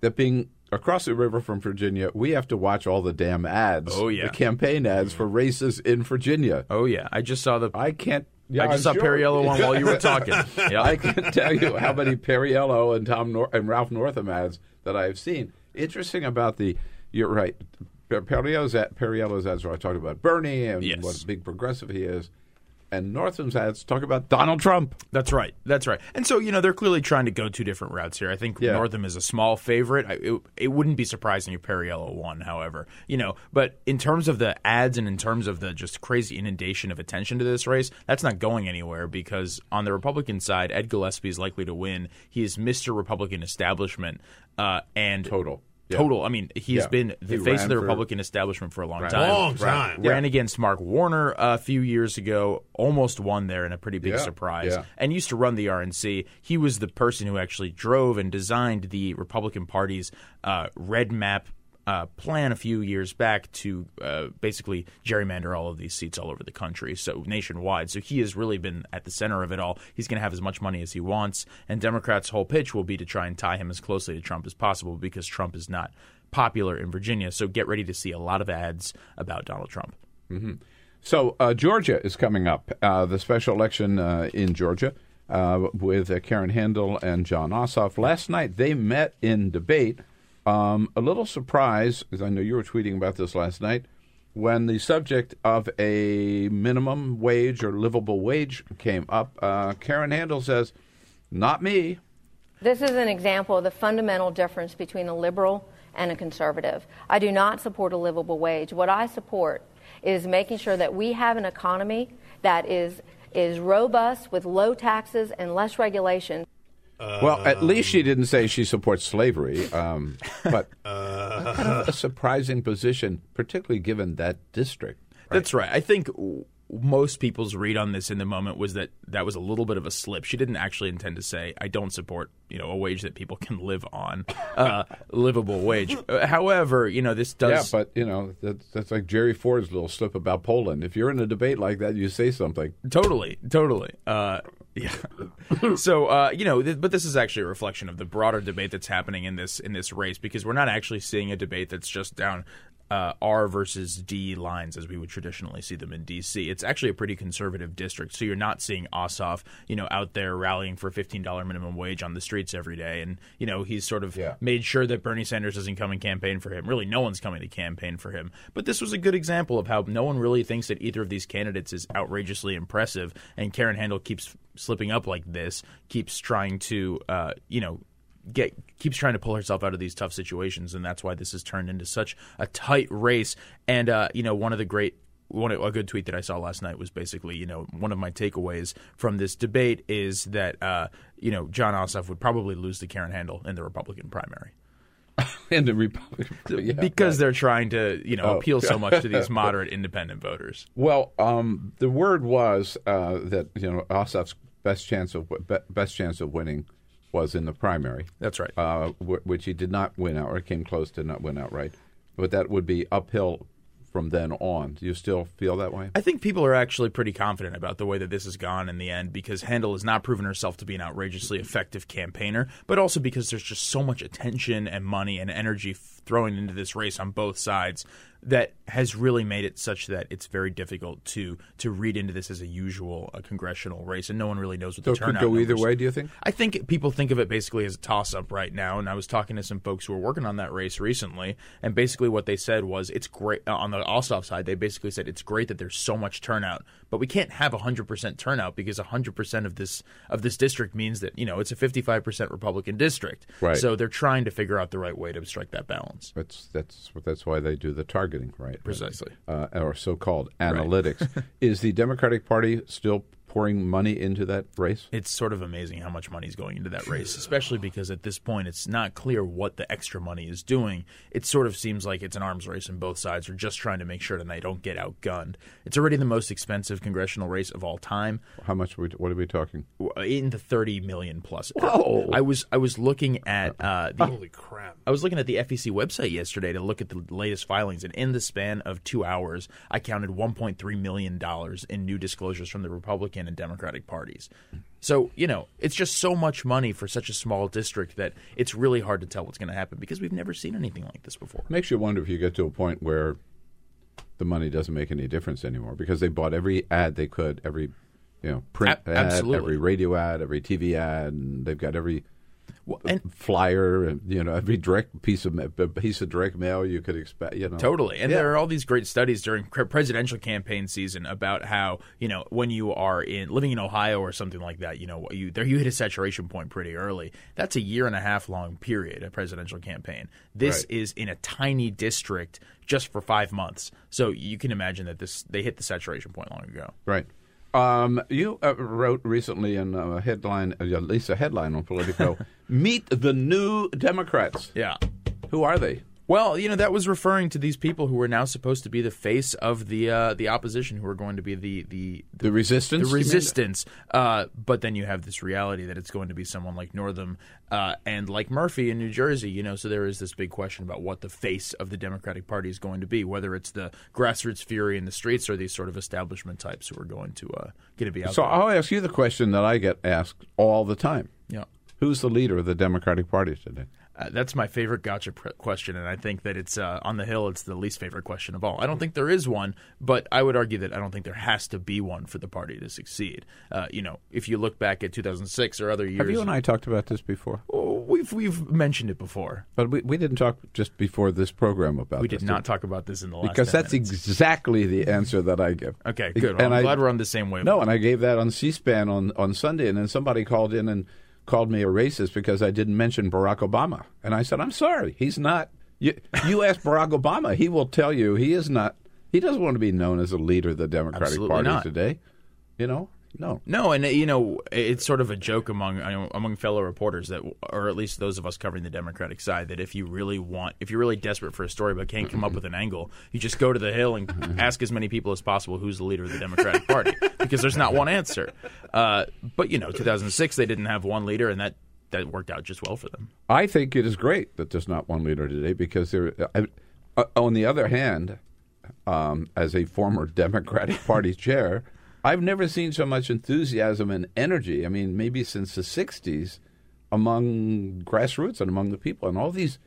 that being across the river from Virginia, we have to watch all the damn ads. Oh, yeah. the campaign ads for races in Virginia. Oh yeah, I just saw the. I can't. Yeah, I just I'm saw sure. Perriello one while you were talking. Yeah. I can't tell you how many Perriello and Tom Nor- and Ralph Northam ads that I have seen. Interesting about the. You're right. Perriello's ad, Perriello's ads where I talked about Bernie and Yes. what a big progressive he is, and Northam's ads talk about Donald Trump. That's right. That's right. And so, you know, they're clearly trying to go two different routes here. I think Yeah. Northam is a small favorite. I, it, it wouldn't be surprising if Perriello won, however. You know, but in terms of the ads and in terms of the just crazy inundation of attention to this race, that's not going anywhere because on the Republican side, Ed Gillespie is likely to win. He is Mr. Republican establishment. Uh, and Total. Yeah. Total. I mean, he's Yeah. been the He face of the for- Republican establishment for a long Right. time. Long time. Ran against Mark Warner a few years ago, almost won there in a pretty big Yeah, surprise, yeah. and used to run the RNC. He was the person who actually drove and designed the Republican Party's uh, REDMAP. Uh, plan a few years back to uh, basically gerrymander all of these seats all over the country, so nationwide. So he has really been at the center of it all. He's going to have as much money as he wants, and Democrats' whole pitch will be to try and tie him as closely to Trump as possible because Trump is not popular in Virginia. So get ready to see a lot of ads about Donald Trump. So uh, Georgia is coming up. Uh, the special election uh, in Georgia uh, with Karen Handel and Jon Ossoff. Last night they met in debate. Um, a little surprise, because I know you were tweeting about this last night, when the subject of a minimum wage or livable wage came up. Uh, Karen Handel says, "Not me." This is an example of the fundamental difference between a liberal and a conservative. I do not support a livable wage. What I support is making sure that we have an economy that is is robust with low taxes and less regulation. Well, at least she didn't say she supports slavery, um, but Uh, kind of a surprising position, particularly given that district. That's right. I think most people's read on this in the moment was that that was a little bit of a slip. She didn't actually intend to say, "I don't support you know a wage that people can live on, uh, livable wage." Uh, However, you know this does. Yeah, but you know that's, that's like Jerry Ford's little slip about Poland. If you're in a debate like that, you say something. Totally, totally. Uh, yeah. so uh, you know, th- but this is actually a reflection of the broader debate that's happening in this in this race because we're not actually seeing a debate that's just down uh, R versus D lines as we would traditionally see them in D.C. It's actually a pretty conservative district, so you're not seeing Ossoff, you know, out there rallying for fifteen dollar minimum wage on the streets every day, and you know he's sort of Yeah. made sure that Bernie Sanders doesn't come and campaign for him. Really, no one's coming to campaign for him. But this was a good example of how no one really thinks that either of these candidates is outrageously impressive, and Karen Handel keeps slipping up like this, keeps trying to, uh, you know. Get keeps trying to pull herself out of these tough situations, and that's why this has turned into such a tight race. And uh, you know, one of the great one a good tweet that I saw last night was basically, you know, one of my takeaways from this debate is that uh, you know Jon Ossoff would probably lose to Karen Handel in the Republican primary In the Republican, yeah, because right. they're trying to, you know, Oh. appeal so much to these moderate independent voters. well, um, the word was uh, that you know Ossoff's best chance of be- best chance of winning was in the primary. That's right. Uh, wh- which he did not win out, or came close to not win outright. But that would be uphill from then on. Do you still feel that way? I think people are actually pretty confident about the way that this has gone in the end because Handel has not proven herself to be an outrageously effective campaigner, but also because there's just so much attention and money and energy thrown into this race on both sides that has really made it such that it's very difficult to to read into this as a usual a congressional race, and no one really knows what So the it could turnout go either way, do you think? I think people think of it basically as a toss up right now. And I was talking to some folks who were working on that race recently, and basically what they said was it's great uh, on the Ossoff side. They basically said it's great that there's so much turnout, but we can't have 100% turnout because 100% of this of this district means that you know it's a 55% Republican district. Right. So they're trying to figure out the right way to strike that balance. That's that's that's why they do the targeting, right? Precisely. Uh, or so-called analytics. Is the Democratic Party still pouring money into that race? It's sort of amazing how much money is going into that race, especially because at this point it's not clear what the extra money is doing. It sort of seems like it's an arms race, and both sides are just trying to make sure that they don't get outgunned. It's already the most expensive congressional race of all time, How much? Are we, what are we talking? in the thirty million plus. Whoa. I was I was looking at uh, the Holy crap. I was looking at the FEC website yesterday to look at the latest filings, and in the span of two hours, I counted 1.3 million dollars in new disclosures from the Republican and Democratic parties. So you know, it's just so much money for such a small district that it's really hard to tell what's going to happen because we've never seen anything like this before. Makes you wonder if you get to a point where the money doesn't make any difference anymore because they bought every ad they could, every you know print A- ad, every radio ad, every TV ad, and they've got every Well, and flyer and you know every direct piece of piece of direct mail you could expect. You know, Totally. And Yeah. there are all these great studies during presidential campaign season about how, you know, when you are in living in Ohio or something like that, you know, you there you hit a saturation point pretty early. That's a year and a half long period, a presidential campaign. This Right. is in a tiny district just for 5 months. So you can imagine that this they hit the saturation point long ago. Right. Um, you uh, wrote recently in a headline, uh, at least a headline on Politico, "Meet the New Democrats." Yeah. Who are they? Well, you know that was referring to these people who are now supposed to be the face of the uh, the opposition, who are going to be the the The resistance. the resistance. Uh, but then you have this reality that it's going to be someone like Northam uh, and like Murphy in New Jersey. You know, so there is this big question about what the face of the Democratic Party is going to be, whether it's the grassroots fury in the streets or these sort of establishment types who are going to uh, going to be out So there. I'll ask you the question that I get asked all the time: yeah. Who's the leader of the Democratic Party today? Uh, that's my favorite gotcha pr- question, and I think that it's uh, on the Hill. It's the least favorite question of all. I don't think there is one, but I would argue that I don't think there has to be one for the party to succeed. Uh, you know, if you look back at 2006 or other years, Have you and I talked about this before? Oh, we've we've mentioned it before. But we, we didn't talk just before this program about We this, did not talk about this in the last because 10 that's minutes. exactly the answer that I give. Okay, good. Well, And I'm I- glad we're on the same wavelength. No, and I gave that on C-SPAN on, on Sunday, and then somebody called in and called me a racist because I didn't mention Barack Obama, and I said, "I'm sorry, he's not." You, you ask Barack Obama, he will tell you he is not. He doesn't want to be known as a leader of the Democratic Absolutely Party not. today. You know, no. No, and uh, you know it's sort of a joke among among fellow reporters that, or at least those of us covering the Democratic side, that if you really want, if you're really desperate for a story but can't come up with an angle, you just go to the Hill and ask as many people as possible who's the leader of the Democratic Party because there's not one answer. Uh, but you know, 2006 they didn't have one leader, and that that worked out just well for them. I think it is great that there's not one leader today because there. I, uh, on the other hand, um, as a former Democratic Party chair, I've never seen so much enthusiasm and energy. I mean, maybe since the '60s, among grassroots and among the people, and all these.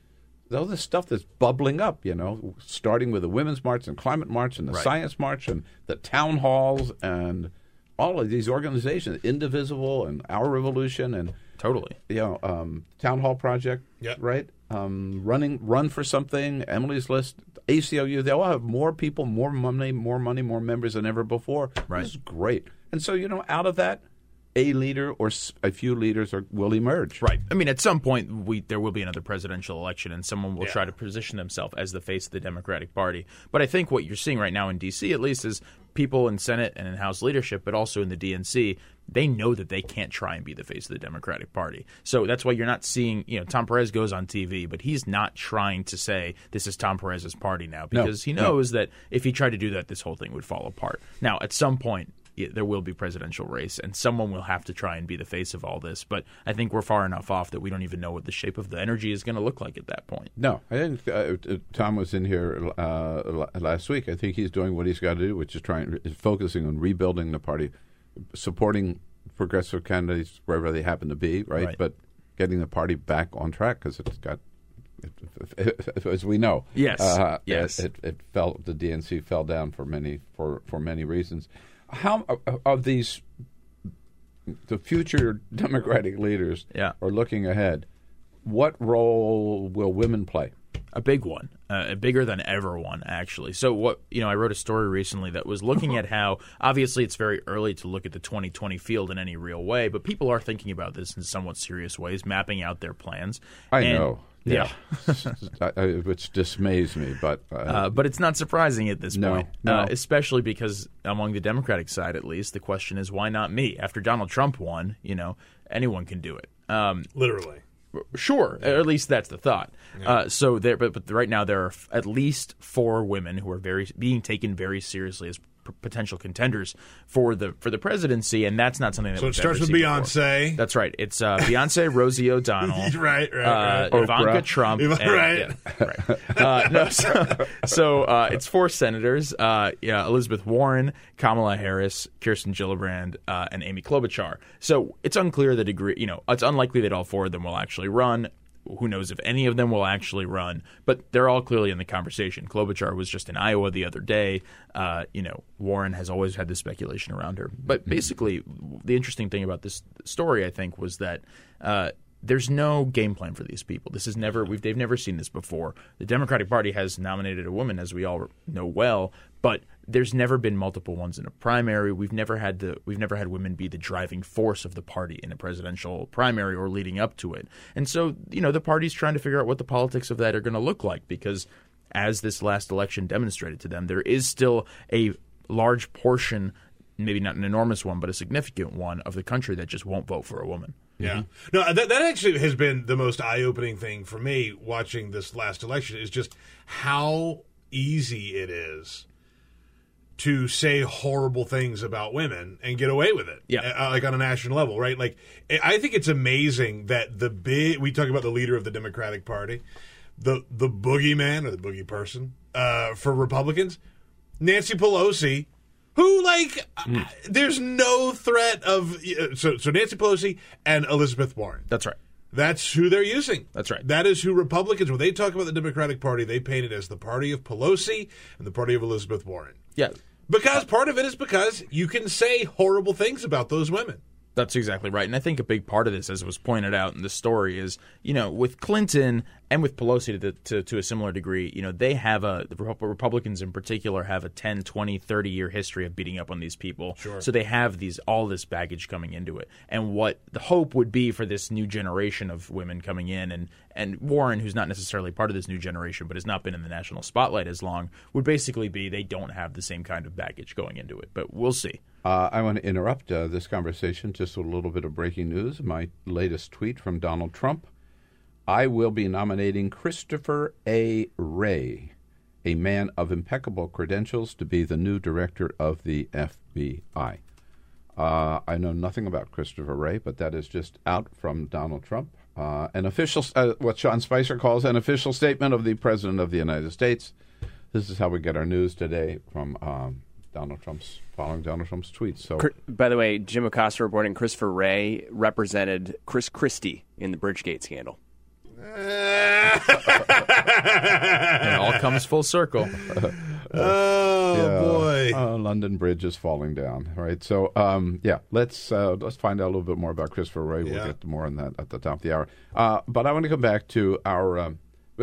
All this stuff that's bubbling up, you know, starting with the Women's March and Climate March and the Right. Science March and the town halls and all of these organizations, Indivisible and Our Revolution and Totally. you know, um, town hall project, Yep. right? Um, running, run for something. Emily's list, ACLU. They all have more people, more money, more money, more members than ever before. Right. This is great. And so you know, out of that, a leader or a few leaders are, will emerge. Right. I mean, at some point, we there will be another presidential election, and someone will try to position themselves as the face of the Democratic Party. But I think what you're seeing right now in D.C., at least, is people in Senate and in House leadership, but also in the DNC, they know that they can't try and be the face of the Democratic Party. So that's why you're not seeing, you know, Tom Perez goes on TV, but he's not trying to say this is Tom Perez's party now No, because he no. knows that if he tried to do that, this whole thing would fall apart. Now, at some point, yeah, there will be presidential race, and someone will have to try and be the face of all this. But I think we're far enough off that we don't even know what the shape of the energy is going to look like at that point. No, I didn't. Uh, uh, Tom was in here uh, last week. I think he's doing what he's got to do, which is trying, is focusing on rebuilding the party, supporting progressive candidates wherever they happen to be, right? Right. But getting the party back on track because it's got, as we know, Yes, uh, yes. it, it fell. The DNC fell down for many for for many reasons. How uh, of these, the future Democratic leaders Yeah. are looking ahead. What role will women play? a big one, uh, a bigger than ever one, actually. So, what you know, I wrote a story recently that was looking at how obviously it's very early to look at the 2020 field in any real way, but people are thinking about this in somewhat serious ways, mapping out their plans. I And- know. Yeah. I- I- which dismays me, but uh, Uh, but it's not surprising at this No, point, no. Uh, especially because among the Democratic side, at least, the question is why not me? After Donald Trump won, you know, anyone can do it. Um, Literally. Sure, or at least that's the thought. Uh, so there, but, but right now there are f- at least four women who are very being taken very seriously as p- potential contenders for the for the presidency, and that's not something that So it we've starts ever with seen before. Beyonce. That's right. It's uh, Beyonce, Rosie O'Donnell, Right, right, uh. Ivanka Trump, Iva- and- right. yeah, right. Uh, no, so, so uh, it's four senators: uh, yeah, Elizabeth Warren, Kamala Harris, Kirsten Gillibrand, uh, and Amy Klobuchar. So it's unclear the degree. You know, it's unlikely that all four of them will actually run. Who knows if any of them will actually run? But they're all clearly in the conversation. Klobuchar was just in Iowa the other day. Uh, you know, Warren has always had this speculation around her. But basically, the interesting thing about this story, I think, was that. Uh, there's no game plan for these people. This is never we've they've never seen this before. The Democratic Party has nominated a woman, as we all know well, but there's never been multiple ones in a primary. We've never had the we've never had women be the driving force of the party in a presidential primary or leading up to it. And so, you know, the party's trying to figure out what the politics of that are going to look like because as this last election demonstrated to them, there is still a large portion, maybe not an enormous one, but a significant one of the country that just won't vote for a woman. Yeah. No, that, that actually has been the most eye opening thing for me watching this last election is just how easy it is to say horrible things about women and get away with it. Yeah. Uh, like on a national level, right? Like, I- I think it's amazing that the big, we talk about the leader of the Democratic Party, the, the boogeyman or the boogie person uh, for Republicans, Nancy Pelosi, who like uh, there's no threat of uh, so so Nancy Pelosi and Elizabeth Warren. That's right. That's who they're using. That's right. That is who Republicans when they talk about the Democratic Party, they paint it as the party of Pelosi and the party of Elizabeth Warren. Yeah. Because part of it is because you can say horrible things about those women. That's exactly right. And I think a big part of this, as was pointed out in the story, is, you know, with Clinton and with Pelosi to, to, to a similar degree, you know, they have a, the Republicans in particular have a 10, 20, 30 year history of beating up on these people. Sure. So they have these, all this baggage coming into it. And what the hope would be for this new generation of women coming in and, and Warren, who's not necessarily part of this new generation, but has not been in the national spotlight as long, would basically be they don't have the same kind of baggage going into it. But we'll see. Uh, I want to interrupt uh, this conversation just with a little bit of breaking news. My latest tweet from Donald Trump. I will be nominating Christopher A. Wray, a man of impeccable credentials, to be the new director of the FBI. Uh, I know nothing about Christopher Wray, but that is just out from Donald Trump. Uh, an official, uh, what Sean Spicer calls an official statement of the President of the United States. This is how we get our news today from um, Donald Trump's, following Donald Trump's tweets. So, By the way, Jim Acosta reporting Christopher Wray represented Chris Christie in the Bridgegate scandal. It all comes full circle. Oh Yeah. boy. Uh, London Bridge is falling down. Right. So, um, yeah, let's uh, let's find out a little bit more about Christopher Wray. We'll Yeah. get more on that at the top of the hour. Uh, but I want to come back to our. Um,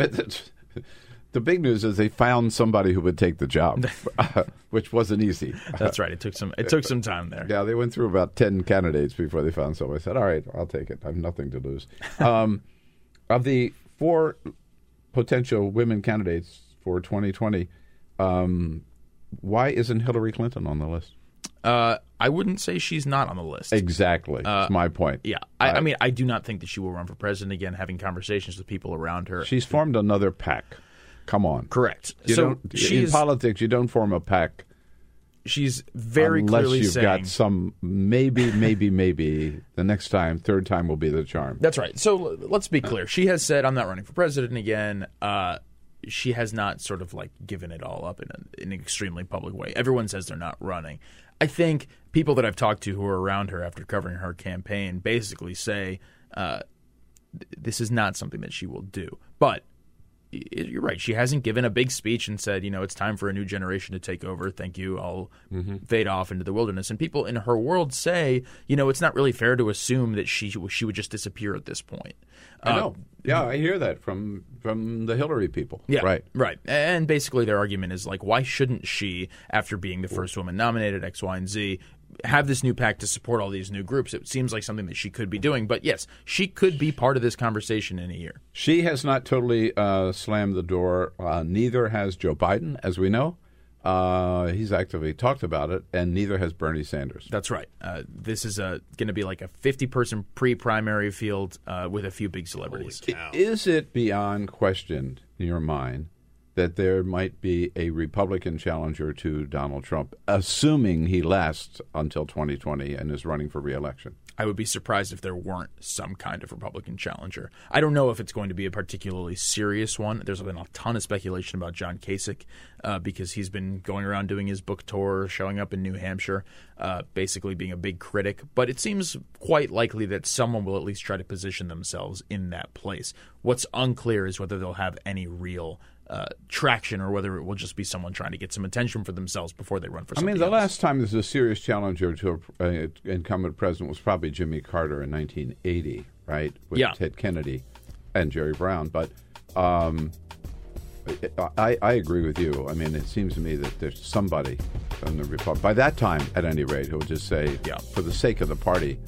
the big news is they found somebody who would take the job, which wasn't easy. That's right. It took some. It took some time there. Yeah, they went through about ten candidates before they found somebody. I said, "All right, I'll take it. I have nothing to lose." Um, of the four potential women candidates for 2020, um, why isn't Hillary Clinton on the list? Uh, I wouldn't say she's not on the list. Exactly. That's my point. Yeah, I, I mean, I do not think that she will run for president again. Having conversations with people around her, She's formed another PAC. Come on. correct. You so don't, in is, politics, you don't form a PAC she's very Unless clearly you've saying got some maybe, maybe, maybe the next time, third time will be the charm. That's right. So let's be clear. She has said, "I'm not running for president again." Uh, she has not sort of like given it all up in, a, in an extremely public way. Everyone says they're not running. I think people that I've talked to who are around her after covering her campaign basically say uh, th- this is not something that she will do. But you're right. She hasn't given a big speech and said, you know, it's time for a new generation to take over. Thank you. I'll fade off into the wilderness. And people in her world say, you know, it's not really fair to assume that she she would just disappear at this point. I Uh, know. Yeah, I hear that from from the Hillary people. yeah, right. right. And basically, their argument is like, why shouldn't she, after being the first woman nominated, X, Y, and Z, have this new pact to support all these new groups? It seems like something that she could be doing. But yes, she could be part of this conversation in a year. She has not totally uh, slammed the door. Uh, neither has Joe Biden, as we know. Uh, he's actively talked about it, and neither has Bernie Sanders. That's right. Uh, this is going to be like a 50 person pre primary field uh, with a few big celebrities. Is it beyond question in your mind that there might be a Republican challenger to Donald Trump, assuming he lasts until 2020 and is running for reelection? I would be surprised if there weren't some kind of Republican challenger. I don't know if it's going to be a particularly serious one. There's been a ton of speculation about John Kasich uh, because he's been going around doing his book tour, showing up in New Hampshire, uh, basically being a big critic. But it seems quite likely that someone will at least try to position themselves in that place. What's unclear is whether they'll have any real. Uh, traction, or whether it will just be someone trying to get some attention for themselves before they run for I mean, the else. last time there's a serious challenger to an uh, incumbent president was probably Jimmy Carter in 1980, right? With Yeah. Ted Kennedy and Jerry Brown. But um, I, I agree with you. I mean, it seems to me that there's somebody in the Republic, by that time, at any rate, who will just say, Yeah. for the sake of the party,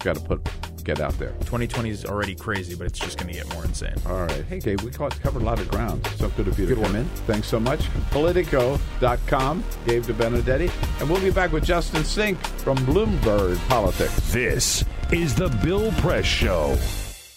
got to put get out there. 2020 is already crazy, but it's just going to get more insane. All right. Hey, Dave, we covered a lot of ground. So good of you to come in. Thanks so much. Politico.com, Gabe DeBenedetti. And we'll be back with Justin Sink from Bloomberg Politics. This is the Bill Press Show.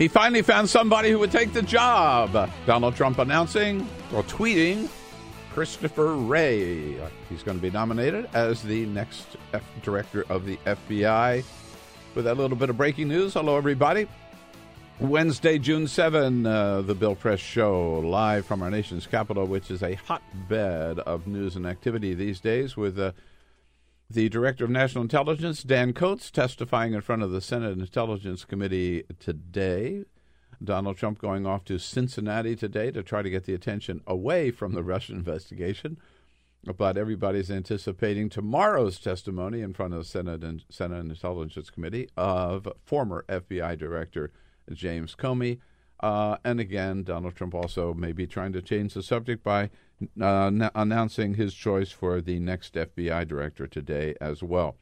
He finally found somebody who would take the job. Donald Trump announcing or tweeting Christopher Wray. He's going to be nominated as the next F- director of the FBI. With that little bit of breaking news, hello, everybody. Wednesday, June 7, uh, the Bill Press Show, live from our nation's capital, which is a hotbed of news and activity these days, with uh, the Director of National Intelligence, Dan Coats, testifying in front of the Senate Intelligence Committee today. Donald Trump going off to Cincinnati today to try to get the attention away from the Russian investigation. But everybody's anticipating tomorrow's testimony in front of the Senate and Senate Intelligence Committee of former FBI Director James Comey. Uh, and again, Donald Trump also may be trying to change the subject by uh, n- announcing his choice for the next FBI director today as well.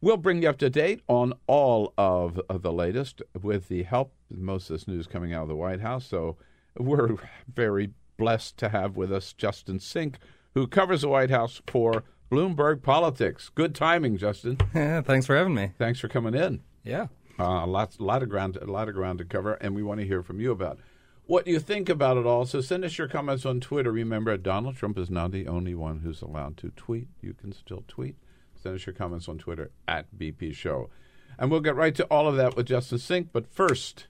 We'll bring you up to date on all of, of the latest with the help, most of this news coming out of the White House. So we're very blessed to have with us Justin Sink, who covers the White House for Bloomberg Politics. Good timing, Justin. Yeah, thanks for having me. Thanks for coming in. Yeah. Uh, lots, lot of ground, a lot of ground to cover, and we want to hear from you about what you think about it all. So send us your comments on Twitter. Remember, Donald Trump is not the only one who's allowed to tweet. You can still tweet. Send us your comments on Twitter at BP Show, and we'll get right to all of that with Justin Sink. But first,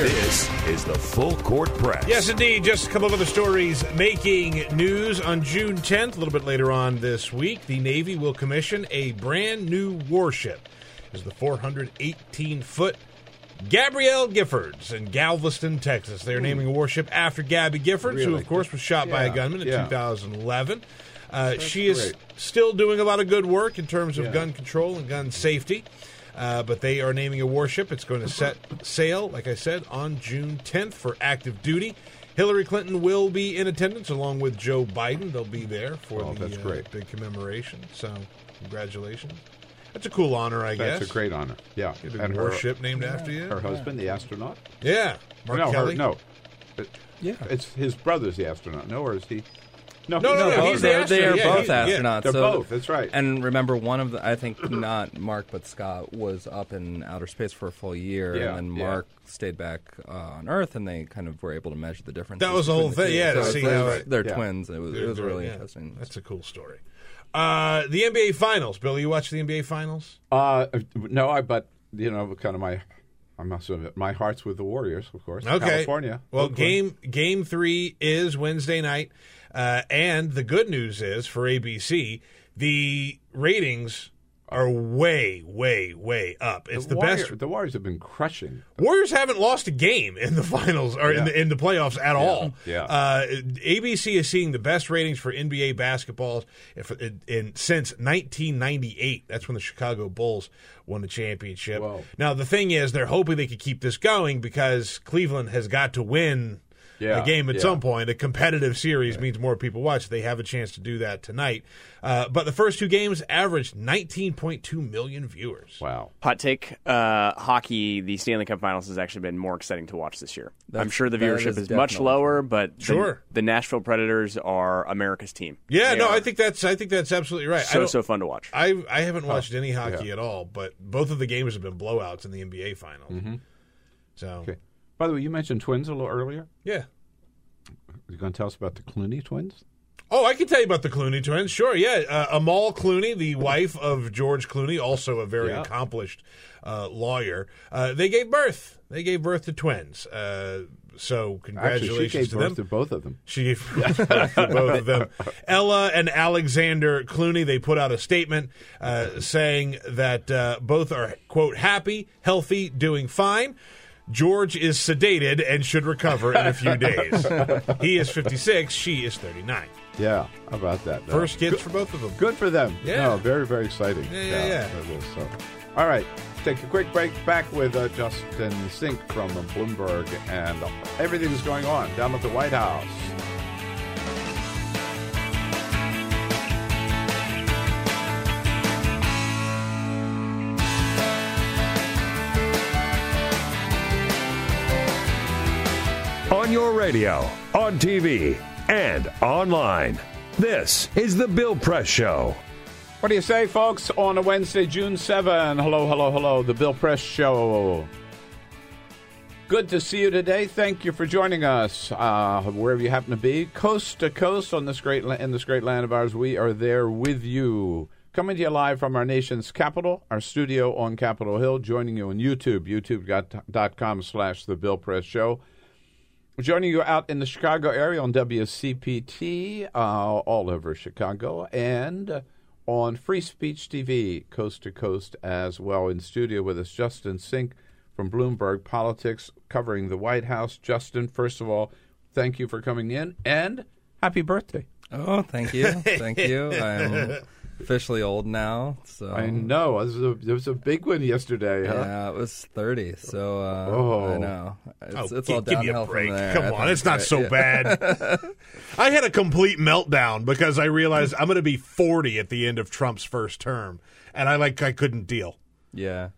Peter. This is the Full Court Press. Yes, indeed. Just a couple of other stories making news on June 10th, a little bit later on this week. The Navy will commission a brand new warship. This is the 418 foot Gabrielle Giffords in Galveston, Texas. They're naming a warship after Gabby Giffords, who, of course, was shot by a gunman in yeah. 2011. Uh, she is great. still doing a lot of good work in terms of Yeah. gun control and gun safety. Uh, but they are naming a warship. It's going to set sail, like I said, on June 10th for active duty. Hillary Clinton will be in attendance along with Joe Biden. They'll be there for Oh, the that's uh, big commemoration. So, congratulations. That's a cool honor, I guess. That's a great honor. Yeah. Get a And her- warship named after you. Her husband, the astronaut. Yeah, Mark no, her- Kelly. no. It- Yeah. It's his brother's the astronaut. No, or is he? No, No, no, no, he's the they're, they are. Yeah, both yeah. astronauts. They're so- both, that's right. And remember, one of the I think not Mark but Scott was up in outer space for a full year, Yeah, and then yeah. Mark stayed back uh, on Earth, and they kind of were able to measure the difference. That was the whole thing, yeah, to see how it- they're yeah. twins. It was it was really Yeah, interesting. That's a cool story. Uh, the NBA Finals. Bill, you watch the NBA Finals? Uh, no, I. But you know, kind of my. I must admit, my heart's with the Warriors, of course. Okay. California. Well, Oakland. game game three is Wednesday night, uh, and the good news is for ABC, the ratings are way, way, way up. It's the, Warrior- best. The Warriors have been crushing. Warriors haven't lost a game in the finals or in the in the playoffs at all. Yeah. Uh, ABC is seeing the best ratings for NBA basketball if, in, in since 1998. That's when the Chicago Bulls won the championship. Whoa. Now the thing is, they're hoping they could keep this going because Cleveland has got to win. Yeah, a game at yeah. some point. A competitive series means more people watch. They have a chance to do that tonight. Uh, but the first two games averaged 19.2 million viewers. Wow. Hot take: uh, Hockey, the Stanley Cup Finals has actually been more exciting to watch this year. That's- I'm sure the viewership is is, much lower, but Sure. the, Nashville Predators are America's team. Yeah, They no, I think that's I think that's absolutely right. I so so fun to watch. I I haven't watched any hockey yeah. at all, but both of the games have been blowouts in the NBA finals. Mm-hmm. So Okay. By the way, you mentioned twins a little earlier. yeah. You going to tell us about the Clooney twins? Oh, I can tell you about the Clooney twins. Sure, yeah. Uh, Amal Clooney, the wife of George Clooney, also a very Yeah. accomplished uh, lawyer. Uh, they gave birth. They gave birth to twins. Uh, so congratulations Actually, she gave to birth them. to both of them. She gave birth to both of them. Ella and Alexander Clooney, they put out a statement uh, saying that uh, both are, quote, happy, healthy, doing fine. George is sedated and should recover in a few days. he is 56, she is 39. Yeah, how about that? No. First kids for both of them. Good for them. Yeah. No, very, very exciting. Yeah, yeah, yeah. is, so. All right, take a quick break. Back with uh, Justin Sink from Bloomberg and everything everything's going on down at the White House. Your radio, on TV, and online. This is The Bill Press Show. What do you say, folks, on a Wednesday, June 7? Hello, hello, hello, the Bill Press Show. Good to see you today. Thank you for joining us, uh, wherever you happen to be, coast to coast on this great la- in this great land of ours. We are there with you, coming to you live from our nation's capital, our studio on Capitol Hill. Joining you on YouTube, youtube.com slash the Bill Press Show. Joining you out in the Chicago area on WCPT, uh, all over Chicago, and uh, on Free Speech TV, coast to coast as well. In studio with us, Justin Sink from Bloomberg Politics, covering the White House. Justin, first of all, thank you for coming in, and happy birthday. Oh, thank you, thank you. I'm officially old now, so I know. It was, a, it was a big one yesterday, huh? Yeah, it was 30, so uh, Oh. I know. It's, Oh, it's gi- all give me a break. from there. Come I on, it's not right? so Yeah. bad. I had a complete meltdown because I realized I'm going to be 40 at the end of Trump's first term, and I like I couldn't deal. Yeah.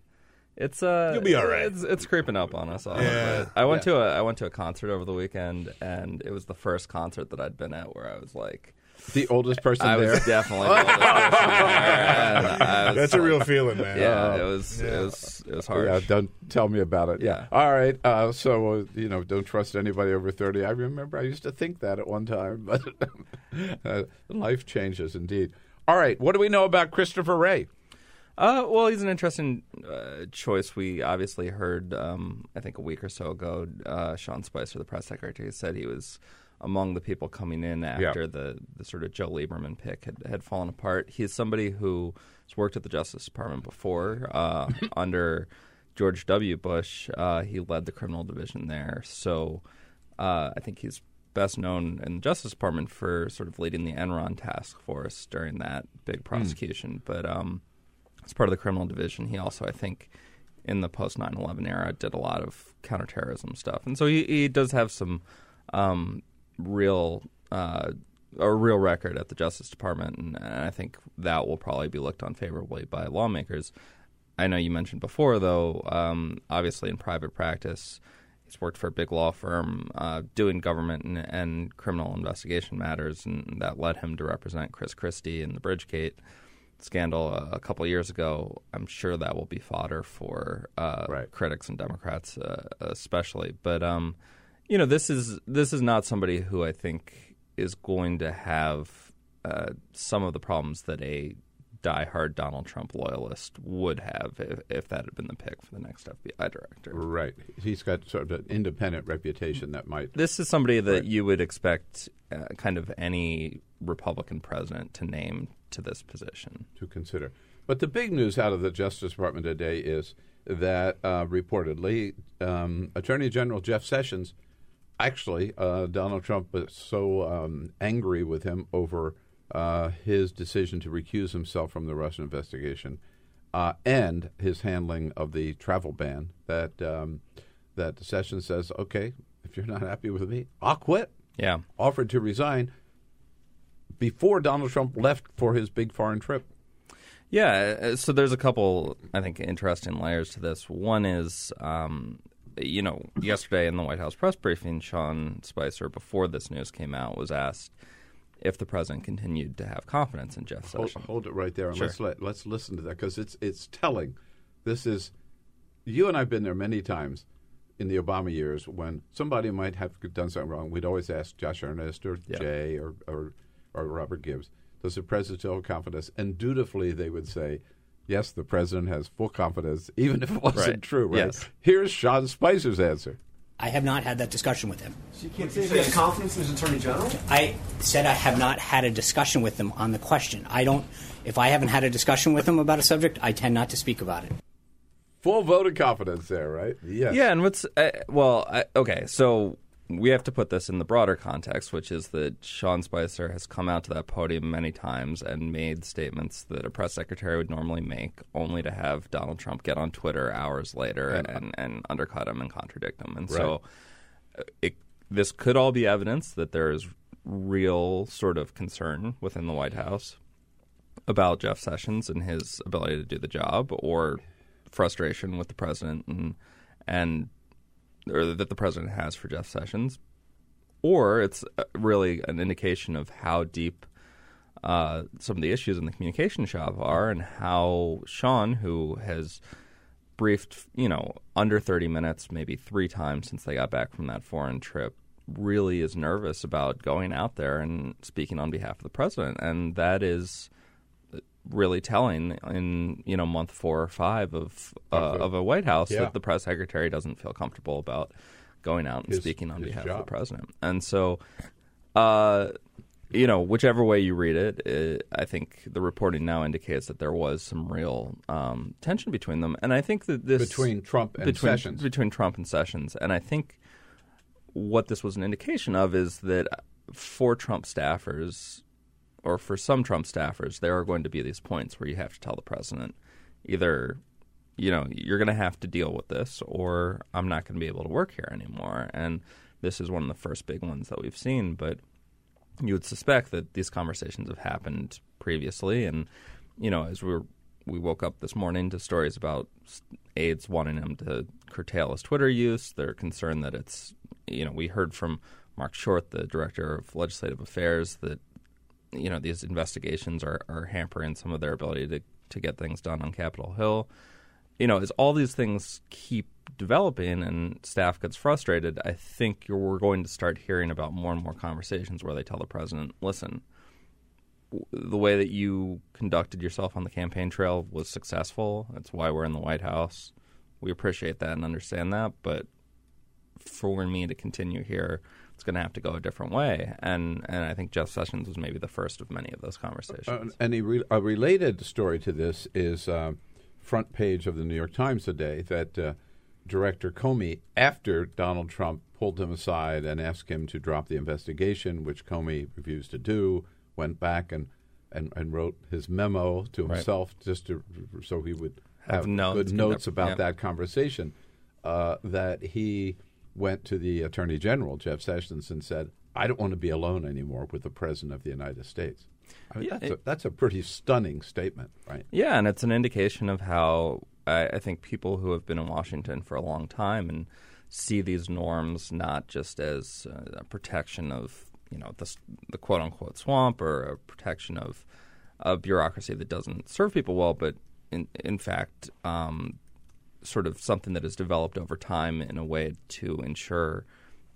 It's uh You'll be all right. It's, it's creeping up on us all. Yeah. I went to a I went to a concert over the weekend and it was the first concert that I'd been at where I was like The oldest person I there. was definitely the oldest person there, and I was- That's a real feeling, man. Yeah, it was it was it was hard. Yeah, don't tell me about it. Yeah. All right. Uh, so uh, you know, don't trust anybody over thirty. I remember I used to think that at one time, but uh, life changes indeed. All right. What do we know about Christopher Wray? Uh, well, he's an interesting uh, choice. We obviously heard, um, I think a week or so ago, uh, Sean Spicer, the press secretary, said he was among the people coming in after Yeah. the, the sort of Joe Lieberman pick had, had fallen apart. He's somebody who has worked at the Justice Department before uh, under George W. Bush. Uh, he led the criminal division there. So uh, I think he's best known in the Justice Department for sort of leading the Enron task force during that big prosecution. But um, as part of the criminal division, he also, I think, in the post 9 11 era, did a lot of counterterrorism stuff. And so he, he does have some um, real. Uh, a real record at the Justice Department, and, and I think that will probably be looked on favorably by lawmakers. I know you mentioned before, though, um, obviously in private practice, he's worked for a big law firm uh, doing government and, and criminal investigation matters, and that led him to represent Chris Christie in the Bridgegate scandal a, a couple years ago. I'm sure that will be fodder for uh, critics and Democrats, uh, especially. But um, you know, this is this is not somebody who I think is going to have uh, some of the problems that a diehard Donald Trump loyalist would have if, if that had been the pick for the next FBI director. Right. He's got sort of an independent reputation that might. This is somebody that you would expect uh, kind of any Republican president to name to this position. to consider. But the big news out of the Justice Department today is that uh, reportedly um, Attorney General Jeff Sessions, actually, uh, Donald Trump was so um, angry with him over uh, his decision to recuse himself from the Russian investigation uh, and his handling of the travel ban that um, that Sessions says, okay, if you're not happy with me, I'll quit. Yeah. Offered to resign before Donald Trump left for his big foreign trip. Yeah, uh, so there's a couple, I think, interesting layers to this. One is, um, you know, yesterday in the White House press briefing, Sean Spicer, before this news came out, was asked if the president continued to have confidence in Jeff Hold, Sessions. hold it right there, and Sure. let's let, let's listen to that because it's it's telling. This is you and I've been there many times in the Obama years when somebody might have done something wrong. We'd always ask Josh Earnest or Yeah. Jay or, or or Robert Gibbs, does the president still have confidence? And dutifully, they would say. Yes, the president has full confidence, even if it wasn't Right. true. Right? Yes. Here's Sean Spicer's answer. I have not had that discussion with him. So you can't say he has confidence in his attorney general? I said I have not had a discussion with him on the question. I don't. If I haven't had a discussion with him about a subject, I tend not to speak about it. Full vote of confidence there, right? Yes. Yeah, and what's uh, well, I, okay, so we have to put this in the broader context, which is that Sean Spicer has come out to that podium many times and made statements that a press secretary would normally make, only to have Donald Trump get on Twitter hours later And- and, and, undercut him and contradict him. And Right. so, uh, it, this could all be evidence that there is real sort of concern within the White House about Jeff Sessions and his ability to do the job, or frustration with the president and and or that the president has for Jeff Sessions, or it's uh, really an indication of how deep uh, some of the issues in the communication shop are, and how Sean, who has briefed, you know, under 30 minutes, maybe three times since they got back from that foreign trip, really is nervous about going out there and speaking on behalf of the president, and that is really telling in you know month four or five of uh, Of a White House Yeah. that the press secretary doesn't feel comfortable about going out and His- speaking on behalf of the president, and so. Uh, you know, whichever way you read it, it, I think the reporting now indicates that there was some real um, tension between them, and I think that this Between Trump and between, Sessions. between Trump and Sessions, and I think what this was an indication of is that for Trump staffers, or for some Trump staffers, there are going to be these points where you have to tell the president either, you know, you're going to have to deal with this, or I'm not going to be able to work here anymore. And this is one of the first big ones that we've seen, but you would suspect that these conversations have happened previously, and you know, as we we woke up this morning to stories about aides wanting him to curtail his Twitter use. They're concerned that it's, you know, we heard from Marc Short, the director of legislative affairs, that you know these investigations are, are hampering some of their ability to to get things done on Capitol Hill. You know, as all these things keep developing and staff gets frustrated, I think we're going to start hearing about more and more conversations where they tell the president, "Listen, the way that you conducted yourself on the campaign trail was successful. That's why we're in the White House. We appreciate that and understand that, but for me to continue here, it's going to have to go a different way. And and I think Jeff Sessions was maybe the first of many of those conversations. Uh, and a, re- a related story to this is uh, front page of the New York Times today that uh, Director Comey, after Donald Trump pulled him aside and asked him to drop the investigation, which Comey refused to do, went back and and, and wrote his memo to Right. himself just to so he would Have have, notes, good notes about that conversation. Uh, that he went to the Attorney General Jeff Sessions and said, "I don't want to be alone anymore with the President of the United States." I mean, Yeah, that's, a, that's a pretty stunning statement, right? Yeah, and it's an indication of how I, I think people who have been in Washington for a long time and see these norms not just as uh, a protection of you know the, the quote unquote swamp or a protection of a bureaucracy that doesn't serve people well, but in in fact, um, sort of something that has developed over time in a way to ensure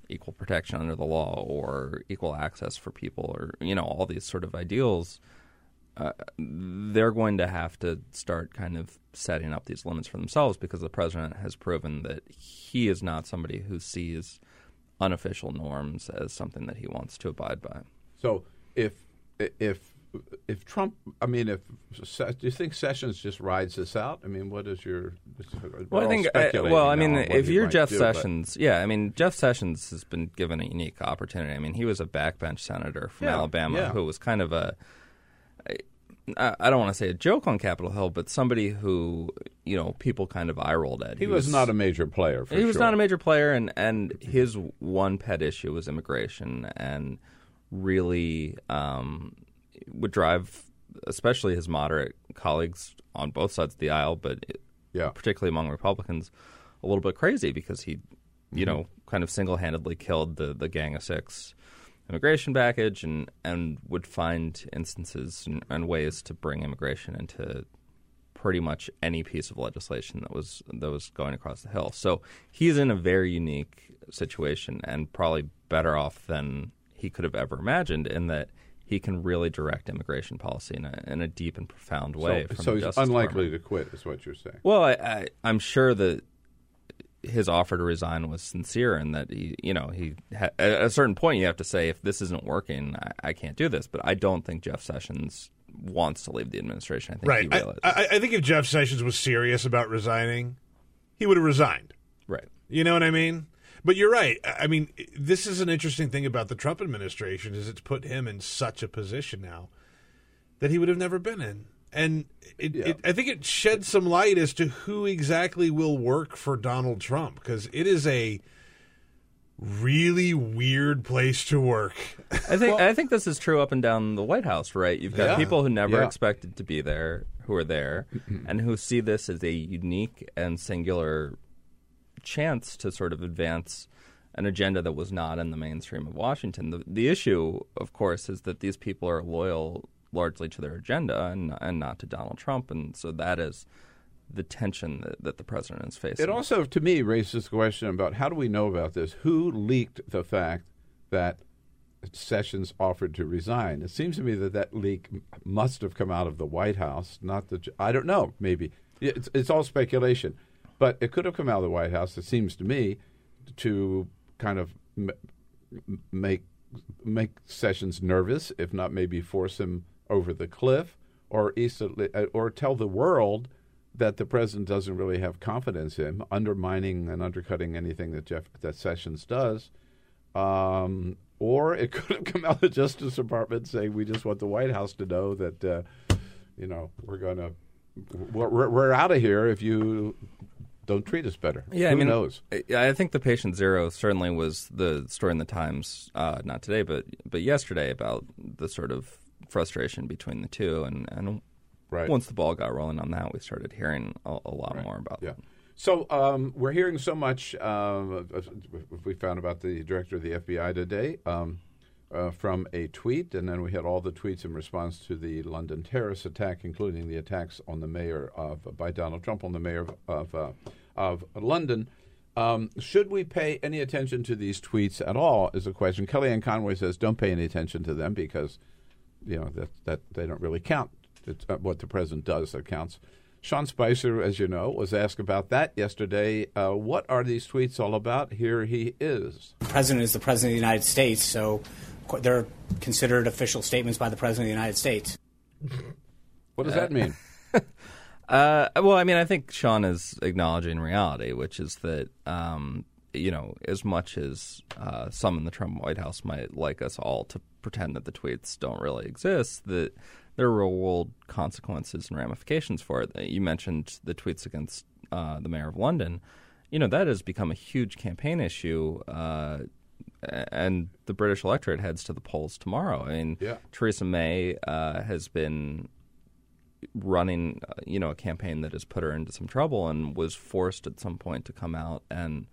equal protection under the law or equal access for people or you know all these sort of ideals uh, they're going to have to start kind of setting up these limits for themselves because the president has proven that he is not somebody who sees unofficial norms as something that he wants to abide by. So if if if Trump, I mean, if do you think Sessions just rides this out? I mean, what is your? we're Well, I think. I, well, I mean, if you're Jeff do, but- Sessions, yeah, I mean, Jeff Sessions has been given a unique opportunity. I mean, he was a backbench senator from Yeah, Alabama yeah. who was kind of a. I I don't want to say a joke on Capitol Hill, but somebody who you know people kind of eye rolled at. he was not a major player. For he was not a major player, and and his one pet issue was immigration, and really um, would drive, especially his moderate colleagues on both sides of the aisle, but it- Yeah. particularly among Republicans, a little bit crazy because he, you Mhm. know, kind of single handedly killed the the Gang of Six immigration package, and and would find instances and, and ways to bring immigration into pretty much any piece of legislation that was that was going across the hill. So he's in a very unique situation and probably better off than he could have ever imagined in that he can really direct immigration policy in a, in a deep and profound way. So, from so the he's Justice unlikely Department. to quit, is what you're saying. Well, I, I, I'm sure that his offer to resign was sincere, and that he, you know, he ha- at a certain point you have to say, if this isn't working, I, I can't do this. But I don't think Jeff Sessions wants to leave the administration. I think Right. he I, realizes. I, I think if Jeff Sessions was serious about resigning, he would have resigned. Right. You know what I mean? But you're right. I I mean, this is an interesting thing about the Trump administration is it's put him in such a position now that he would have never been in. And it, it, I think it sheds some light as to who exactly will work for Donald Trump because it is a really weird place to work. I think I think this is true up and down the White House, right? You've got Yeah. people who never Yeah. expected to be there, who are there, and who see this as a unique and singular chance to sort of advance an agenda that was not in the mainstream of Washington. The, the issue, of course, is that these people are loyal largely to their agenda and and not to Donald Trump, and so that is the tension that, that the president is facing. It also, to me, raises the question about how do we know about this? Who leaked the fact that Sessions offered to resign? It seems to me that that leak must have come out of the White House, not the. I don't know. Maybe it's, it's all speculation, but it could have come out of the White House. It seems to me to kind of m- make make Sessions nervous, if not maybe force him over the cliff, or uh, or tell the world that the president doesn't really have confidence in, undermining and undercutting anything that Jeff that Sessions does. Um, or it could have come out of the Justice Department saying we just want the White House to know that uh, you know we're going to we're, we're out of here if you don't treat us better. Yeah, Who I mean, knows? I think the patient zero certainly was the story in the Times, uh, not today, but but yesterday about the sort of frustration between the two, and and Right. once the ball got rolling on that, we started hearing a, a lot more about Yeah. that. So um, we're hearing so much. Uh, we found about the director of the FBI today um, uh, from a tweet, and then we had all the tweets in response to the London terrorist attack, including the attacks on the mayor of by Donald Trump on the mayor of of, uh, of London. Um, should we pay any attention to these tweets at all? Is a question. Kellyanne Conway says don't pay any attention to them because you know that that they don't really count. It's uh, what the president does that counts. Sean Spicer, as you know, was asked about that yesterday. Uh, what are these tweets all about? Here he is. The president is the president of the United States, so they're considered official statements by the president of the United States. What does that mean? Uh, well, I mean, I think Sean is acknowledging reality, which is that um, you know, as much as uh, some in the Trump White House might like us all to pretend that the tweets don't really exist, that there are real world consequences and ramifications for it. You mentioned the tweets against uh, the mayor of London. You know, that has become a huge campaign issue. Uh, and the British electorate heads to the polls tomorrow. I mean, Yeah. Theresa May uh, has been running, uh, you know, a campaign that has put her into some trouble and was forced at some point to come out and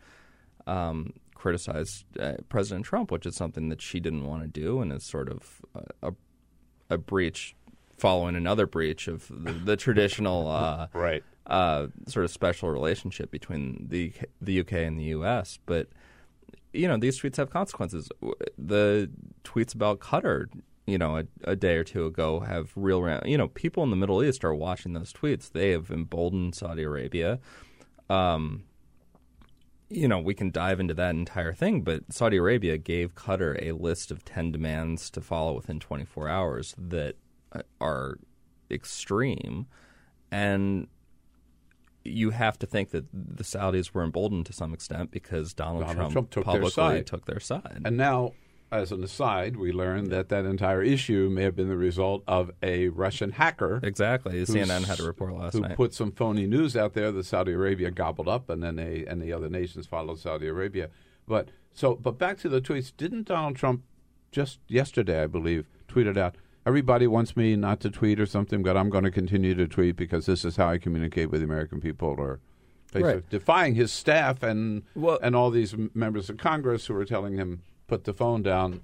um, criticize uh, President Trump, which is something that she didn't want to do, and is sort of a, a, a breach following another breach of the, the traditional uh, right uh, sort of special relationship between the the UK and the US. But you know, these tweets have consequences. The tweets about Qatar, you know, a, a day or two ago have real, you know, people in the Middle East are watching those tweets. They have emboldened Saudi Arabia. Um, you know, we can dive into that entire thing, but Saudi Arabia gave Qatar a list of 10 demands to follow within 24 hours that uh, are extreme. And you have to think that the Saudis were emboldened to some extent because Donald, Donald Trump, Trump took their publicly side. took their side. And now, as an aside, we learned that that entire issue may have been the result of a Russian hacker. Exactly. CNN had a report last who night. Who put some phony news out there that Saudi Arabia gobbled up, and then they and the other nations followed Saudi Arabia. But so, but back to the tweets. Didn't Donald Trump just yesterday, I believe, tweeted out? Everybody wants me not to tweet or something, but I'm going to continue to tweet because this is how I communicate with the American people. Or Right. defying his staff and and all these members of Congress who were telling him put the phone down.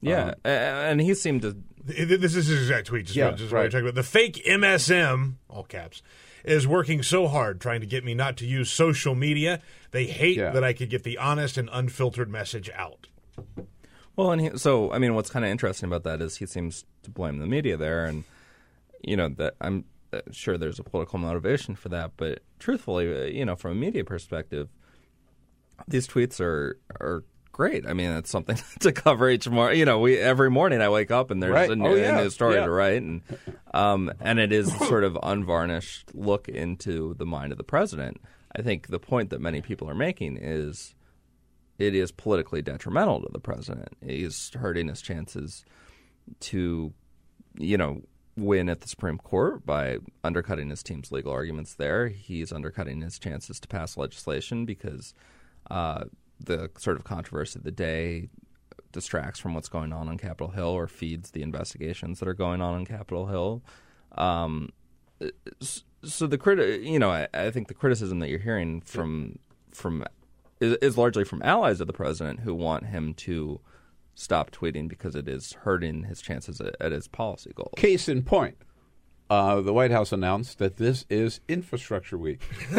yeah, Um, and he seemed to. This is his exact tweet. Just, Yeah, about, just what we're right. talking about. The fake MSM, all caps, is working so hard trying to get me not to use social media. They hate Yeah. that I could get the honest and unfiltered message out. Well, and he, so I mean, what's kind of interesting about that is he seems to blame the media there, and you know that I'm uh, sure there's a political motivation for that. But truthfully, uh, you know, from a media perspective, these tweets are are great. I mean, it's something to cover each morning. You know, we every morning I wake up and there's Right. a, new, Oh, yeah. a new story Yeah. to write, and um, and it is sort of unvarnished look into the mind of the president. I think the point that many people are making is it is politically detrimental to the president. He's hurting his chances to, you know, win at the Supreme Court by undercutting his team's legal arguments there. He's undercutting his chances to pass legislation because uh, the sort of controversy of the day distracts from what's going on on Capitol Hill or feeds the investigations that are going on on Capitol Hill. Um, so the criti- you know, I, I think the criticism that you're hearing from from is, is largely from allies of the president who want him to stop tweeting because it is hurting his chances at, at his policy goals. Case in point, uh, the White House announced that this is Infrastructure Week,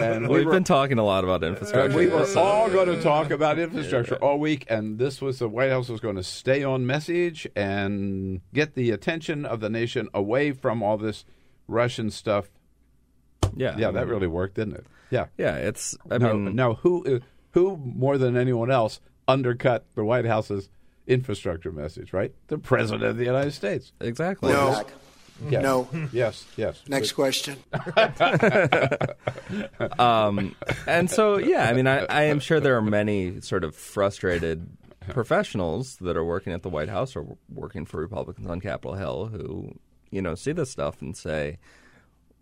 and we We've were, been talking a lot about infrastructure. we were all going to talk about infrastructure all week, and this was the White House was going to stay on message and get the attention of the nation away from all this Russian stuff. Yeah, Yeah, that really worked, didn't it? Yeah, Yeah, it's. I now, mean, now who uh, who more than anyone else undercut the White House's infrastructure message? Right, the President of the United States. exactly. No. Yes. No. Yes. Yes. Next question. um, and so, yeah, I mean, I, I am sure there are many sort of frustrated professionals that are working at the White House or working for Republicans on Capitol Hill who, you know, see this stuff and say,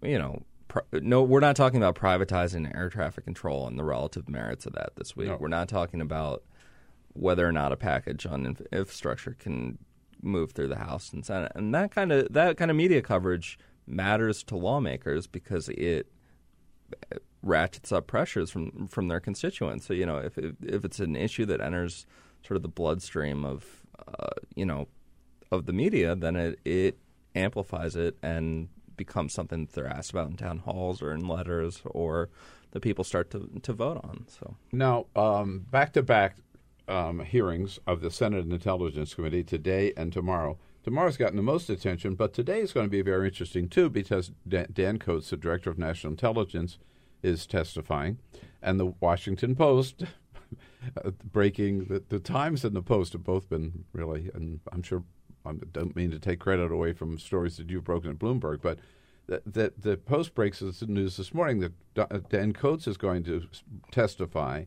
you know, pri- no, we're not talking about privatizing air traffic control and the relative merits of that this week. No. We're not talking about whether or not a package on infrastructure can move through the House and Senate, and that kind of that kind of media coverage matters to lawmakers because it ratchets up pressures from from their constituents. So you know, if if, if it's an issue that enters sort of the bloodstream of uh, you know of the media, then it it amplifies it and becomes something that they're asked about in town halls or in letters or that people start to to vote on. So Now, back to back hearings of the Senate Intelligence Committee today and tomorrow. tomorrow's gotten the most attention, but today is going to be very interesting too because Dan, Dan Coats, the director of national intelligence, is testifying, and the Washington Post. Uh, breaking the, the Times and the Post have both been really, and I'm sure I don't mean to take credit away from stories that you've broken at Bloomberg, but the, the, the Post breaks the news this morning that uh, Dan Coats is going to testify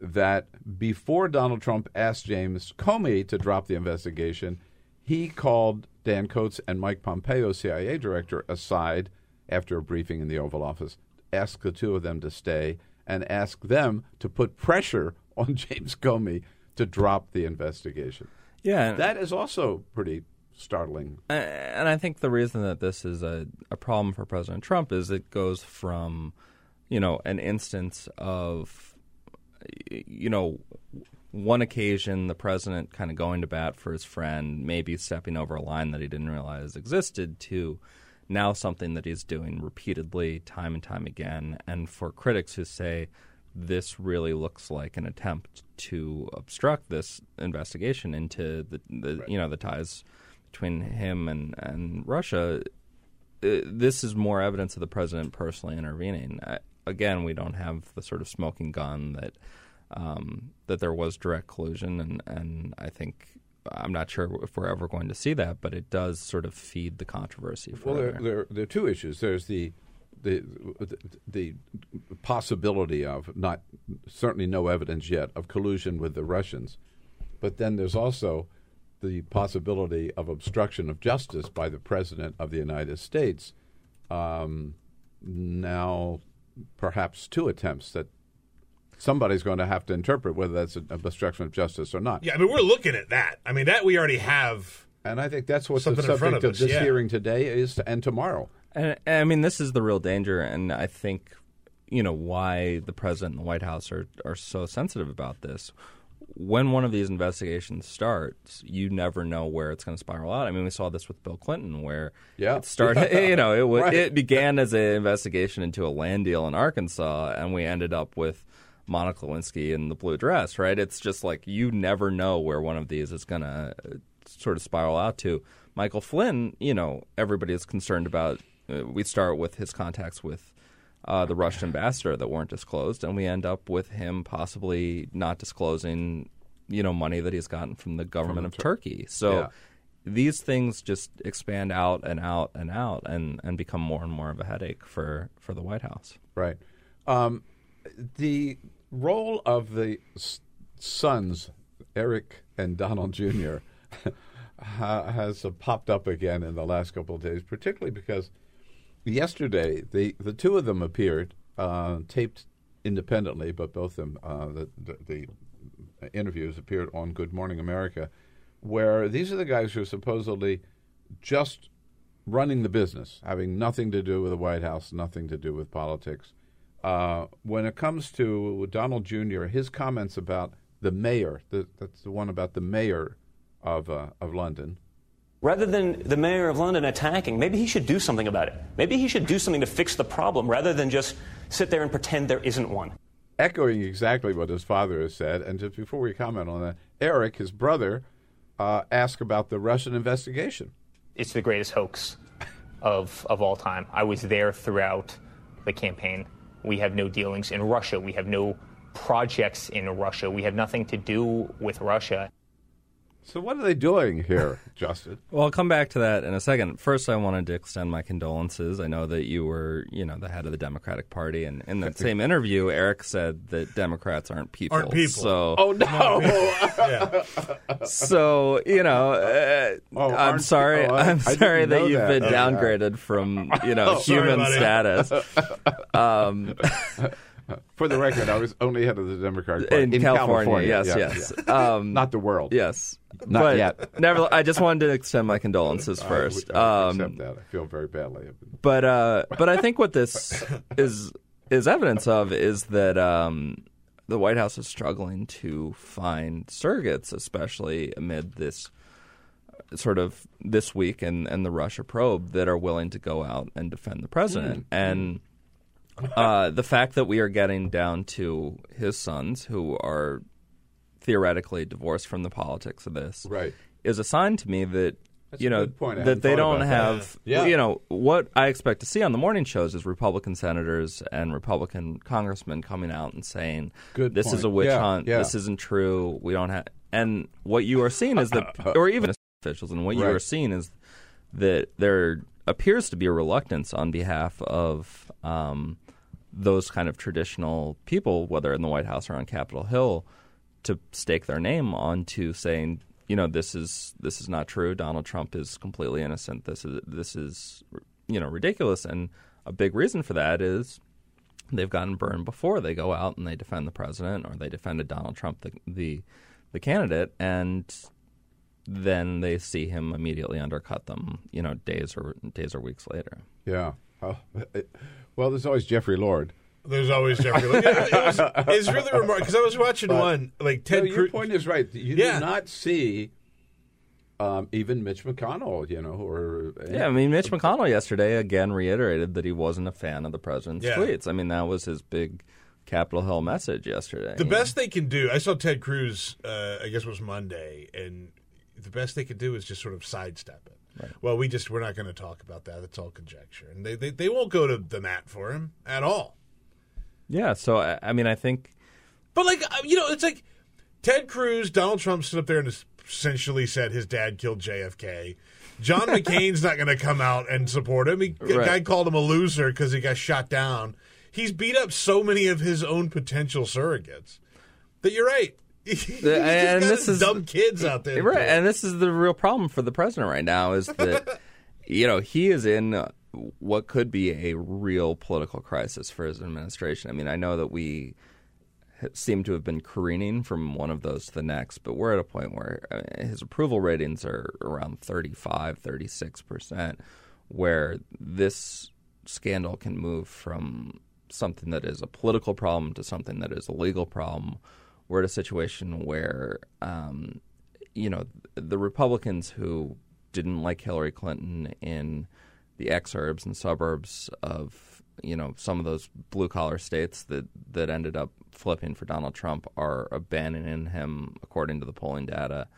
that before Donald Trump asked James Comey to drop the investigation, he called Dan Coats and Mike Pompeo, CIA director, aside after a briefing in the Oval Office, asked the two of them to stay and asked them to put pressure on James Comey to drop the investigation. Yeah. That is also pretty startling. And I think the reason that this is a, a problem for President Trump is it goes from, you know, an instance of, you know, one occasion the president kind of going to bat for his friend, maybe stepping over a line that he didn't realize existed, to now something that he's doing repeatedly, time and time again. And for critics who say this really looks like an attempt to obstruct this investigation into the, the right. you know the ties between him and and Russia. Uh, this is more evidence of the president personally intervening. Again, we don't have the sort of smoking gun that um, that there was direct collusion, and and I think I'm not sure if we're ever going to see that, but it does sort of feed the controversy. Further. Well, there, there, there are two issues. There's the the the possibility of not certainly no evidence yet of collusion with the Russians, but then there's also the possibility of obstruction of justice by the president of the United States. Um, now, perhaps two attempts that somebody's going to have to interpret whether that's an obstruction of justice or not. Yeah, I mean, we're looking at that. I mean, that we already have. And I think that's what the subject of, of, this yeah. hearing today is, and tomorrow. And, I mean, this is the real danger, and I think you know why the president and the White House are are so sensitive about this. When one of these investigations starts, you never know where it's going to spiral out. I mean, we saw this with Bill Clinton, where yeah. it started. you know, it right. it began as an investigation into a land deal in Arkansas, and we ended up with Monica Lewinsky in the blue dress. Right? It's just like you never know where one of these is going to sort of spiral out to. Michael Flynn, you know, everybody is concerned about uh, we start with his contacts with uh, the Russian ambassador that weren't disclosed, and we end up with him possibly not disclosing, you know, money that he's gotten from the government from of Tur- Turkey. So yeah. these things just expand out and out and out, and, and become more and more of a headache for, for the White House. Right. Um, the role of the s- sons, Eric and Donald Jr., has uh, popped up again in the last couple of days, particularly because yesterday, the the two of them appeared, uh, taped independently, but both of them, uh, the, the, the interviews appeared on Good Morning America, where these are the guys who are supposedly just running the business, having nothing to do with the White House, nothing to do with politics. Uh, when it comes to Donald Jr., his comments about the mayor, the, that's the one about the mayor of uh, of London, Rather than the mayor of London attacking, maybe he should do something about it. Maybe he should do something to fix the problem rather than just sit there and pretend there isn't one. Echoing exactly what his father has said, and just before we comment on that, Eric, his brother, uh, asked about the Russian investigation. It's the greatest hoax of, of all time. I was there throughout the campaign. We have no dealings in Russia. We have no projects in Russia. We have nothing to do with Russia. So what are they doing here, Justin? well, I'll come back to that in a second. First, I wanted to extend my condolences. I know that you were, you know, the head of the Democratic Party, and in that same interview, Eric said that Democrats aren't people. Aren't people? So, oh no. yeah. So you know, uh, Oh, I'm sorry. oh, I- I'm sorry that you've that. been Oh, yeah. downgraded from you know Sorry, human buddy. status. Um, For the record, I was only head of the Democratic Party in, California, yes, yeah, yes, yeah. Um, not the world. yes, Not but yet. Never, I just wanted to extend my condolences I- first. I, Um, accept that. I feel very badly. but uh, but I think what this is is evidence of is that um, the White House is struggling to find surrogates, especially amid this sort of this week and, and the Russia probe that are willing to go out and defend the president. And uh, the fact that we are getting down to his sons, who are theoretically divorced from the politics of this, Right. is a sign to me that That's you know point. That they don't have. Yeah. You know what I expect to see on the morning shows is Republican senators and Republican congressmen coming out and saying, Good "This is a witch Yeah, hunt. yeah. This isn't true. We don't have." And what you are seeing is that, or even officials, and what you are seeing is that there appears to be a reluctance on behalf of um, those kind of traditional people, whether in the White House or on Capitol Hill, to stake their name onto saying, you know, this is this is not true. Donald Trump is completely innocent. This is this is you know ridiculous, and a big reason for that is they've gotten burned before. They go out and they defend the president or they defended Donald Trump, the the, the candidate, and then they see him immediately undercut them. You know, days or days or weeks later. Yeah. Oh, well, there's always Jeffrey Lord. There's always Jeffrey. Lord. It, was, it's really remarkable because I was watching But- one like Ted No, your Cruz. point is right. You Yeah. do not see um, even Mitch McConnell, you know, or Yeah, I mean, Mitch McConnell yesterday again reiterated that he wasn't a fan of the president's Yeah. tweets. I mean, that was his big Capitol Hill message yesterday. The you best they can do, I saw Ted Cruz, uh, I guess it was Monday, and the best they could do is just sort of sidestep it. Well, we just we're not going to talk about that. It's all conjecture, and they, they they won't go to the mat for him at all. Yeah, so I, I mean, I think But like uh, you know, it's like Ted Cruz, Donald Trump stood up there and essentially said his dad killed JFK. John McCain's not going to come out and support him. He, A Right. guy called him a loser because he got shot down. He's beat up so many of his own potential surrogates that you're right. He's and this is dumb kids out there. right? And this is the real problem for the president right now is that you know he is in uh, what could be a real political crisis for his administration. I mean, I know that we seem to have been careening from one of those to the next, but we're at a point where uh, his approval ratings are around 35, 36 percent, where this scandal can move from something that is a political problem to something that is a legal problem. We're at a situation where, um, you know, the Republicans who didn't like Hillary Clinton in the exurbs and suburbs of, you know, some of those blue collar states that, that ended up flipping for Donald Trump are abandoning him according to the polling data.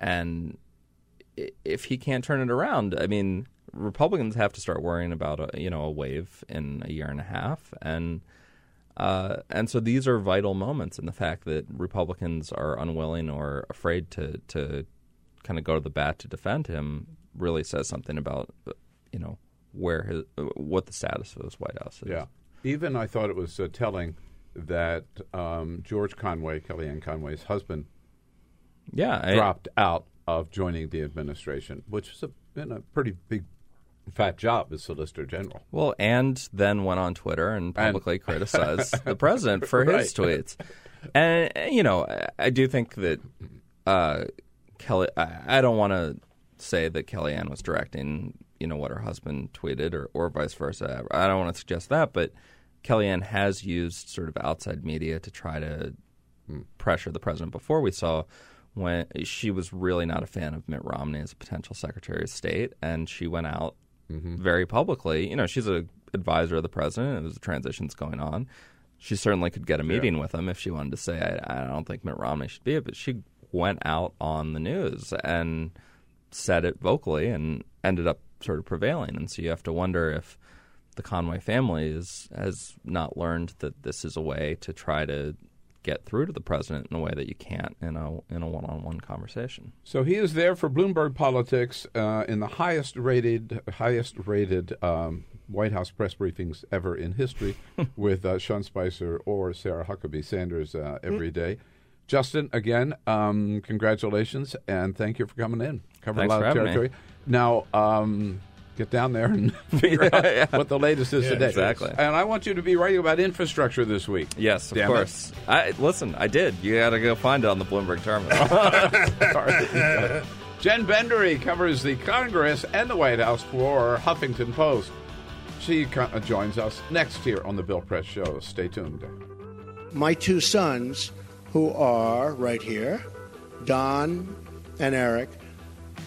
And if he can't turn it around, I mean, Republicans have to start worrying about a you know a wave in a year and a half, and uh, and so these are vital moments. And the fact that Republicans are unwilling or afraid to to kind of go to the bat to defend him really says something about you know where his what the status of his White House is. Yeah. Even I thought it was uh, telling that um, George Conway, Kellyanne Conway's husband, Yeah, I- dropped out of joining the administration, which has been a pretty big, fat job as Solicitor General. Well, and then went on Twitter and publicly criticized the president for his tweets. And you know, I- do think that uh, Kelly. I, I don't want to say that Kellyanne was directing, you know, what her husband tweeted, or or vice versa. I don't want to suggest that, but Kellyanne has used sort of outside media to try to pressure the president. Before we saw when she was really not a fan of Mitt Romney as a potential Secretary of State, and she went out Mm-hmm. very publicly. You know, she's a advisor of the president. There's a transitions going on. She certainly could get a meeting with him if she wanted to say, I, I don't think Mitt Romney should be it. But she went out on the news and said it vocally and ended up sort of prevailing. And so you have to wonder if the Conway family is, has not learned that this is a way to try to get through to the president in a way that you can't in a in a one-on-one conversation. So he is there for Bloomberg Politics uh, in the highest rated, highest rated um, White House press briefings ever in history, with uh, Sean Spicer or Sarah Huckabee Sanders uh, every day. Justin, again, um, congratulations and thank you for coming in. Covered Thanks a lot for of territory. Now, um, get down there and figure out Yeah. what the latest is Yeah, today. exactly. And I want you to be writing about infrastructure this week. Yes, of Damn it. course. I listen. I did. You got to go find it on the Bloomberg terminal. Jen Bendery covers the Congress and the White House for Huffington Post. She co- uh, joins us next here on the Bill Press Show. Stay tuned. my two sons, who are right here, Don and Eric,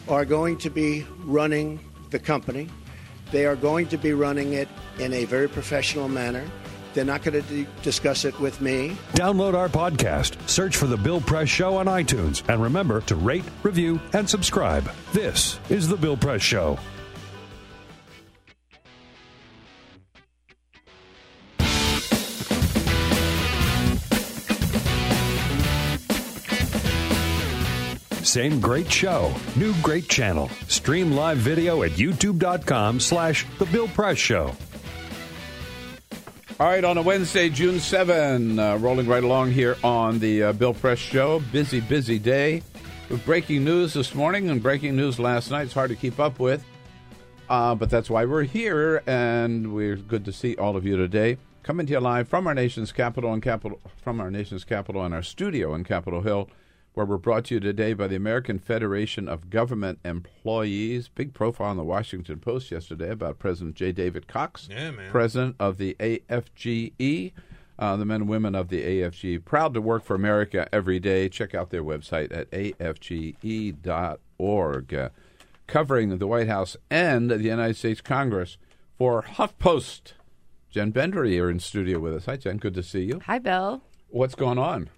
are going to be running the company. They are going to be running it in a very professional manner. They're not going to discuss it with me. Download our podcast, search for The Bill Press Show on iTunes, and remember to rate, review, and subscribe. This is The Bill Press Show. Same great show, new great channel. Stream live video at youtube.com slash The Bill Press Show. All right, on a Wednesday, June 7, uh, rolling right along here on the uh, Bill Press Show. Busy, busy day with breaking news this morning and breaking news last night. It's hard to keep up with, uh, but that's why we're here, and we're good to see all of you today. Coming to you live from our nation's capital and capital from our nation's capital and our studio in Capitol Hill, where we're brought to you today by the American Federation of Government Employees. Big profile in the Washington Post yesterday about President J. David Cox, Yeah, man. president of the AFGE. Uh, the men and women of the AFG, proud to work for America every day. Check out their website at afge.org. Uh, covering the White House and the United States Congress for HuffPost. Jen Bendery here in studio with us. Hi, Jen. Good to see you. Hi, Bill. What's going on?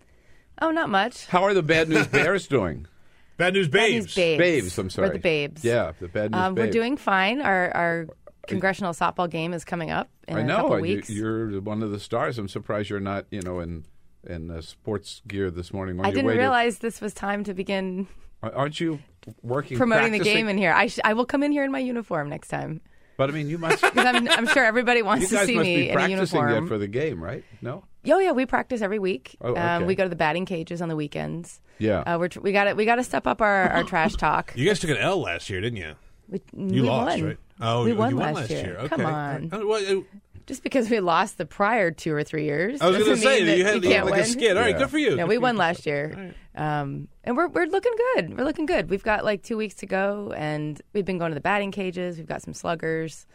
Oh, not much. How are the Bad News Bears doing? Bad News Bad News Babes. Babes, I'm sorry. We're the Babes. Yeah, the Bad News Um, we're doing fine. Our our congressional softball game is coming up in I a know. couple you- weeks. You're one of the stars. I'm surprised you're not, you know, in in uh, sports gear this morning. on I your didn't way to- realize this was time to begin Aren't you working promoting the game in here. I sh- I will come in here in my uniform next time But I mean, you must. because I'm I'm sure everybody wants to see me in a uniform. You're practicing uniform. yet for the game, right? No. Oh yeah, we practice every week. Oh, um, we go to the batting cages on the weekends. Yeah. Uh, we're tr- we got to we got to step up our, our trash talk. You guys took an L last year, didn't you? We, You we lost, won. right? Oh, we won, you won last, last year. year. Come on. Uh, what, uh, Just because we lost the prior two or three years, I was going to say that you had, we you had can't like a win. skid. All right, good for you. No, we won last year, um, and we're we're looking good. We're looking good. We've got like two weeks to go, and we've been going to the batting cages. We've got some sluggers.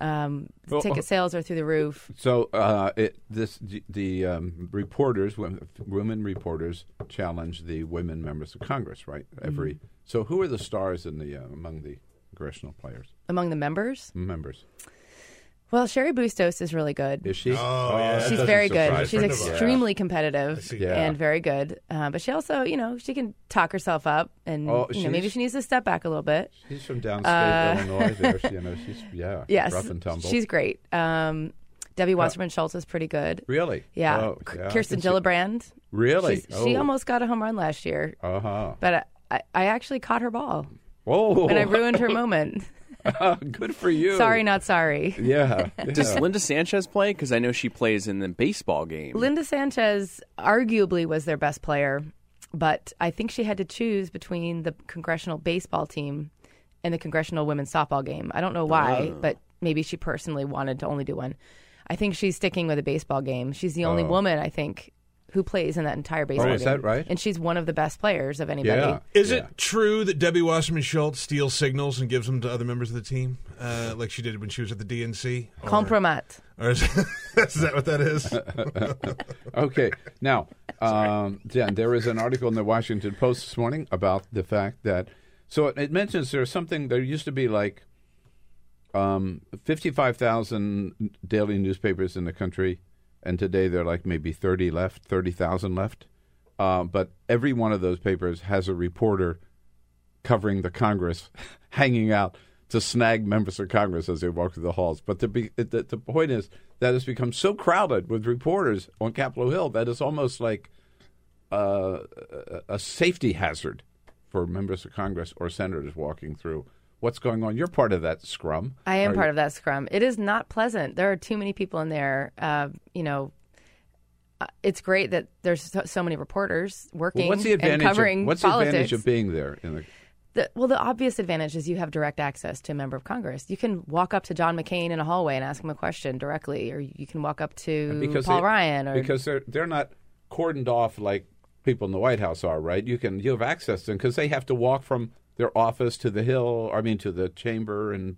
Um, Well, ticket sales are through the roof. So uh, it, this the um, reporters, women, women reporters, challenge the women members of Congress, right? Every Mm-hmm. so, who are the stars in the uh, among the congressional players Among the members, members? Well, Cheri Bustos is really good. Is she? Oh, yeah, She's doesn't very good. She's friend extremely I competitive. Yeah. and very good. Uh, but she also, you know, she can talk herself up, and Oh, you know, maybe she needs to step back a little bit. She's from downstate Uh, Illinois. There, she, you know, she's yeah, Yes, rough and tumble. she's great. Um, Debbie Wasserman Schultz is pretty good. really Yeah, Oh, yeah, Kirsten can see- Gillibrand. Really? She's- She Oh. almost got a home run last year, Uh huh. but I, I, I actually caught her ball, Oh, and I ruined her moment. Good for you. Sorry, not sorry. Yeah. Does. Linda Sanchez play? Because I know she plays in the baseball game. Linda Sanchez arguably was their best player, but I think she had to choose between the congressional baseball team and the congressional women's softball game. I don't know why, Oh. but maybe she personally wanted to only do one. I think she's sticking with a baseball game. She's the only Oh. woman I think who plays in that entire baseball is game. that right? And she's one of the best players of anybody. Yeah. Is Yeah. it true that Debbie Wasserman Schultz steals signals and gives them to other members of the team, uh, like she did when she was at the DNC? Or, Compromat. or is, is that what that is? okay. Now, um, Jen, there is an article in the Washington Post this morning about the fact that. So it, it mentions there's something. There used to be like um, 55,000 daily newspapers in the country, and today there are like maybe 30 left, 30,000 left. Uh, but every one of those papers has a reporter covering the Congress, hanging out to snag members of Congress as they walk through the halls. But the, the, the point is that it's become so crowded with reporters on Capitol Hill that it's almost like uh, a, a safety hazard for members of Congress or senators walking through. What's going on? You're part of that scrum. I am Are part you- of that scrum. It is not pleasant. There are too many people in there. Uh, you know, uh, it's great that there's so, so many reporters working Well, what's the and covering of, what's politics. the advantage of being there? In the, The, well, the obvious advantage is you have direct access to a member of Congress. You can walk up to John McCain in a hallway and ask him a question directly, or you can walk up to Paul they- Ryan. Or because they're they're not cordoned off like people in the White House are, right? You can you have access to them because they have to walk from their office to the Hill. I mean, to the chamber, and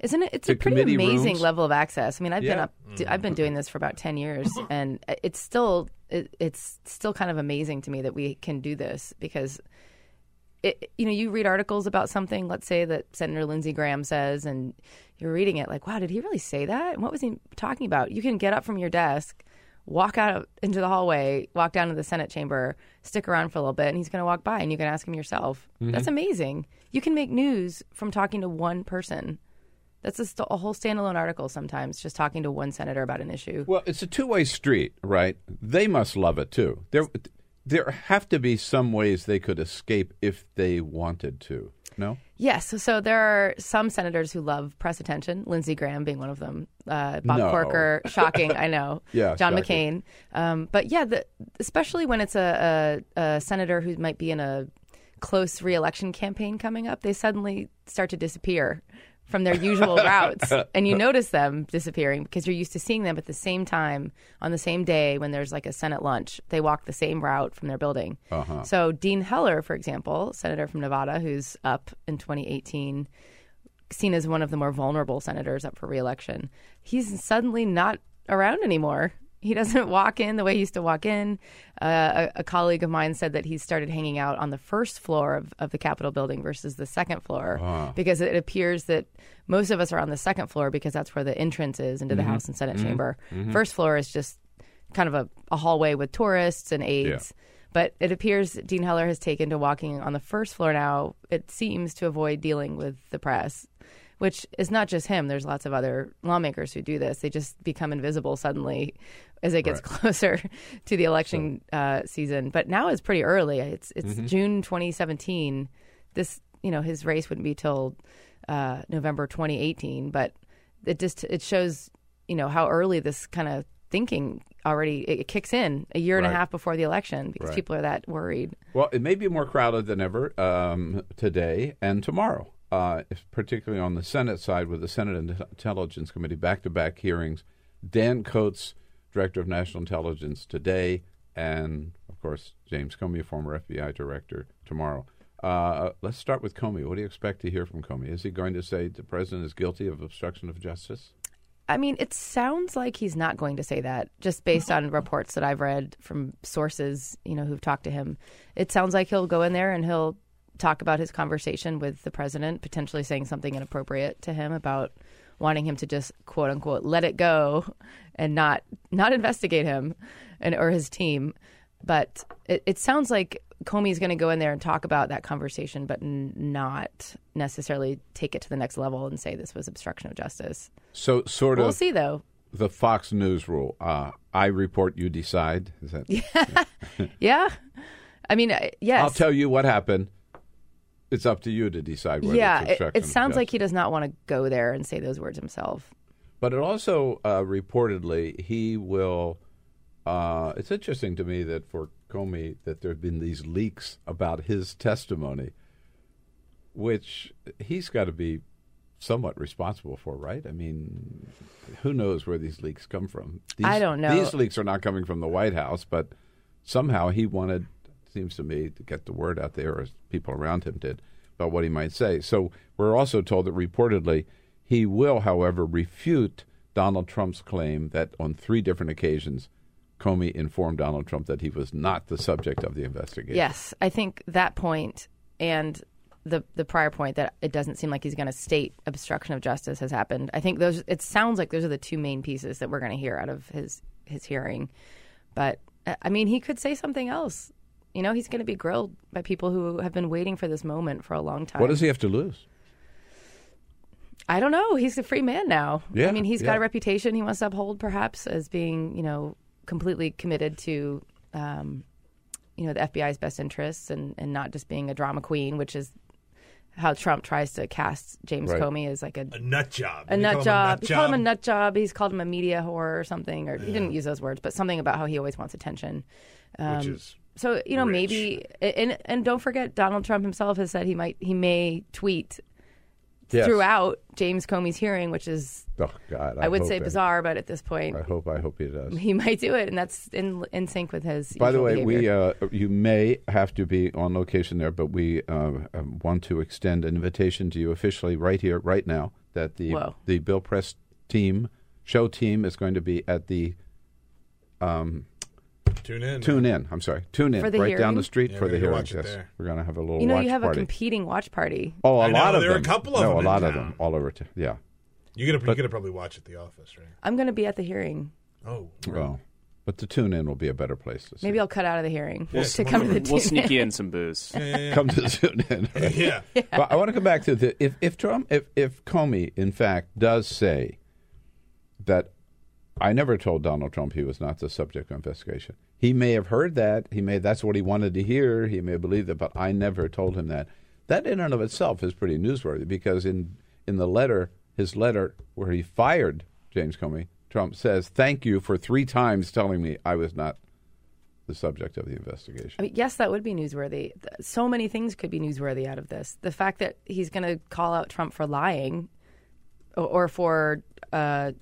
Isn't it? It's a pretty amazing rooms. level of access. I mean, I've been Yeah. up. I've been doing this for about ten years, and it's still it, it's still kind of amazing to me that we can do this because it, you know, you read articles about something, let's say that Senator Lindsey Graham says, and you're reading it like, wow, did he really say that? And what was he talking about? You can get up from your desk, walk out into the hallway, walk down to the Senate chamber, stick around for a little bit, and he's going to walk by and you can ask him yourself. Mm-hmm. That's amazing. You can make news from talking to one person. That's a, st- a whole standalone article sometimes, just talking to one senator about an issue. Well, it's a two-way street, right? They must love it too. There, there have to be some ways they could escape if they wanted to. No. Yes. So, so there are some senators who love press attention, Lindsey Graham being one of them. Uh, Bob No. Corker, shocking, I know. Yeah, John shocking. McCain. Um, but yeah, the, especially when it's a, a, a senator who might be in a close reelection campaign coming up, they suddenly start to disappear from their usual routes. And you notice them disappearing because you're used to seeing them at the same time on the same day when there's like a Senate lunch. They walk the same route from their building. Uh-huh. So Dean Heller, for example, senator from Nevada, who's up in 2018, seen as one of the more vulnerable senators up for reelection, he's suddenly not around anymore. He doesn't walk in the way he used to walk in. Uh, a, a colleague of mine said that he started hanging out on the first floor of, of the Capitol building versus the second floor Ah. because it appears that most of us are on the second floor because that's where the entrance is into the Mhm. House and Senate Mhm. chamber. Mhm. First floor is just kind of a, a hallway with tourists and aides. But it appears Dean Heller has taken to walking on the first floor now, it seems, to avoid dealing with the press, which is not just him. There's lots of other lawmakers who do this. They just become invisible suddenly as it gets Right. closer to the election uh, season. But now it's pretty early. It's it's Mhm. June 2017. This, you know, his race wouldn't be till uh, November 2018. But it just it shows, you know, how early this kind of thinking already it kicks in a year and Right. a half before the election because Right. people are that worried. Well, it may be more crowded than ever um, today and tomorrow, uh, particularly on the Senate side with the Senate Intelligence Committee back to back hearings. Dan Coats, Director of National Intelligence, today, and of course, James Comey, former FBI Director, tomorrow. Uh, let's start with Comey. What do you expect to hear from Comey? Is he going to say the president is guilty of obstruction of justice? I mean, it sounds like he's not going to say that, just based on reports that I've read from sources, you know, who've talked to him. It sounds like he'll go in there and he'll talk about his conversation with the president, potentially saying something inappropriate to him about wanting him to just quote unquote let it go and not not investigate him and or his team. But it, it sounds like Comey's going to go in there and talk about that conversation, but n- not necessarily take it to the next level and say this was obstruction of justice. So, sort of. We'll see, though. The Fox News rule: uh, I report, you decide. Is that? Yeah. yeah. I mean, uh, yes. I'll tell you what happened. It's up to you to decide whether yeah, it, it sounds like he does not want to go there and say those words himself. But it also uh, reportedly he will. Uh, it's interesting to me that for Comey that there have been these leaks about his testimony, which he's got to be somewhat responsible for, right? I mean, who knows where these leaks come from? These, I don't know. These leaks are not coming from the White House, but somehow he wanted, seems to me, to get the word out there, as people around him did, about what he might say. So we're also told that reportedly he will, however, refute Donald Trump's claim that on three different occasions Comey informed Donald Trump that he was not the subject of the investigation. Yes, I think that point and the the prior point that it doesn't seem like he's going to state obstruction of justice has happened. I think those. It sounds like those are the two main pieces that we're going to hear out of his his hearing. But I mean, he could say something else. You know, he's going to be grilled by people who have been waiting for this moment for a long time. What does he have to lose? I don't know. He's a free man now. Yeah, I mean, he's got a reputation he wants to uphold, perhaps, as being, you know, completely committed to, um, you know, the FBI's best interests and, and not just being a drama queen, which is how Trump tries to cast James Right. Comey as like a, A nut job. a Did nut call him a job. nut He called him a nut job. He's called him a media whore or something, or he didn't use those words, but something about how he always wants attention. Um, Which is so you know maybe and and don't forget Donald Trump himself has said he might he may tweet Yes. throughout James Comey's hearing, which is Oh God, I, would say bizarre, but at this point I hope I hope he does. he might do it, and that's in in sync with his. By the way, we uh, you may have to be on location there, but we uh, um, want to extend an invitation to you officially right here, right now, that the Whoa. the Bill Press team, show team, is going to be at the um, Tune in. Tune in. I'm sorry. Tune Inn For the right down the street Yeah, for the hearing. Yes, there. we're going to have a little You know, you have party. a competing watch party. oh, a I know, lot of there are them. a couple of no, them a in lot of them all over. T- yeah. You're gonna you're gonna probably watch at the office, right? I'm going to be at the hearing. Oh, Well, but the Tune Inn will be a better place to see. Maybe I'll cut out of the hearing Yeah, to come to the We'll sneak you in some booze. come to the Tune Inn. Yeah. But I want to come back to the if if Trump if if Comey in fact does say that I never told Donald Trump he was not the subject of investigation. He may have heard that. He may that's what he wanted to hear. He may have believed it, but I never told him that. That in and of itself is pretty newsworthy because in in the letter, his letter where he fired James Comey, Trump says, "Thank you for three times telling me I was not the subject of the investigation." I mean, yes, that would be newsworthy. So many things could be newsworthy out of this. The fact that he's going to call out Trump for lying, or, or for uh,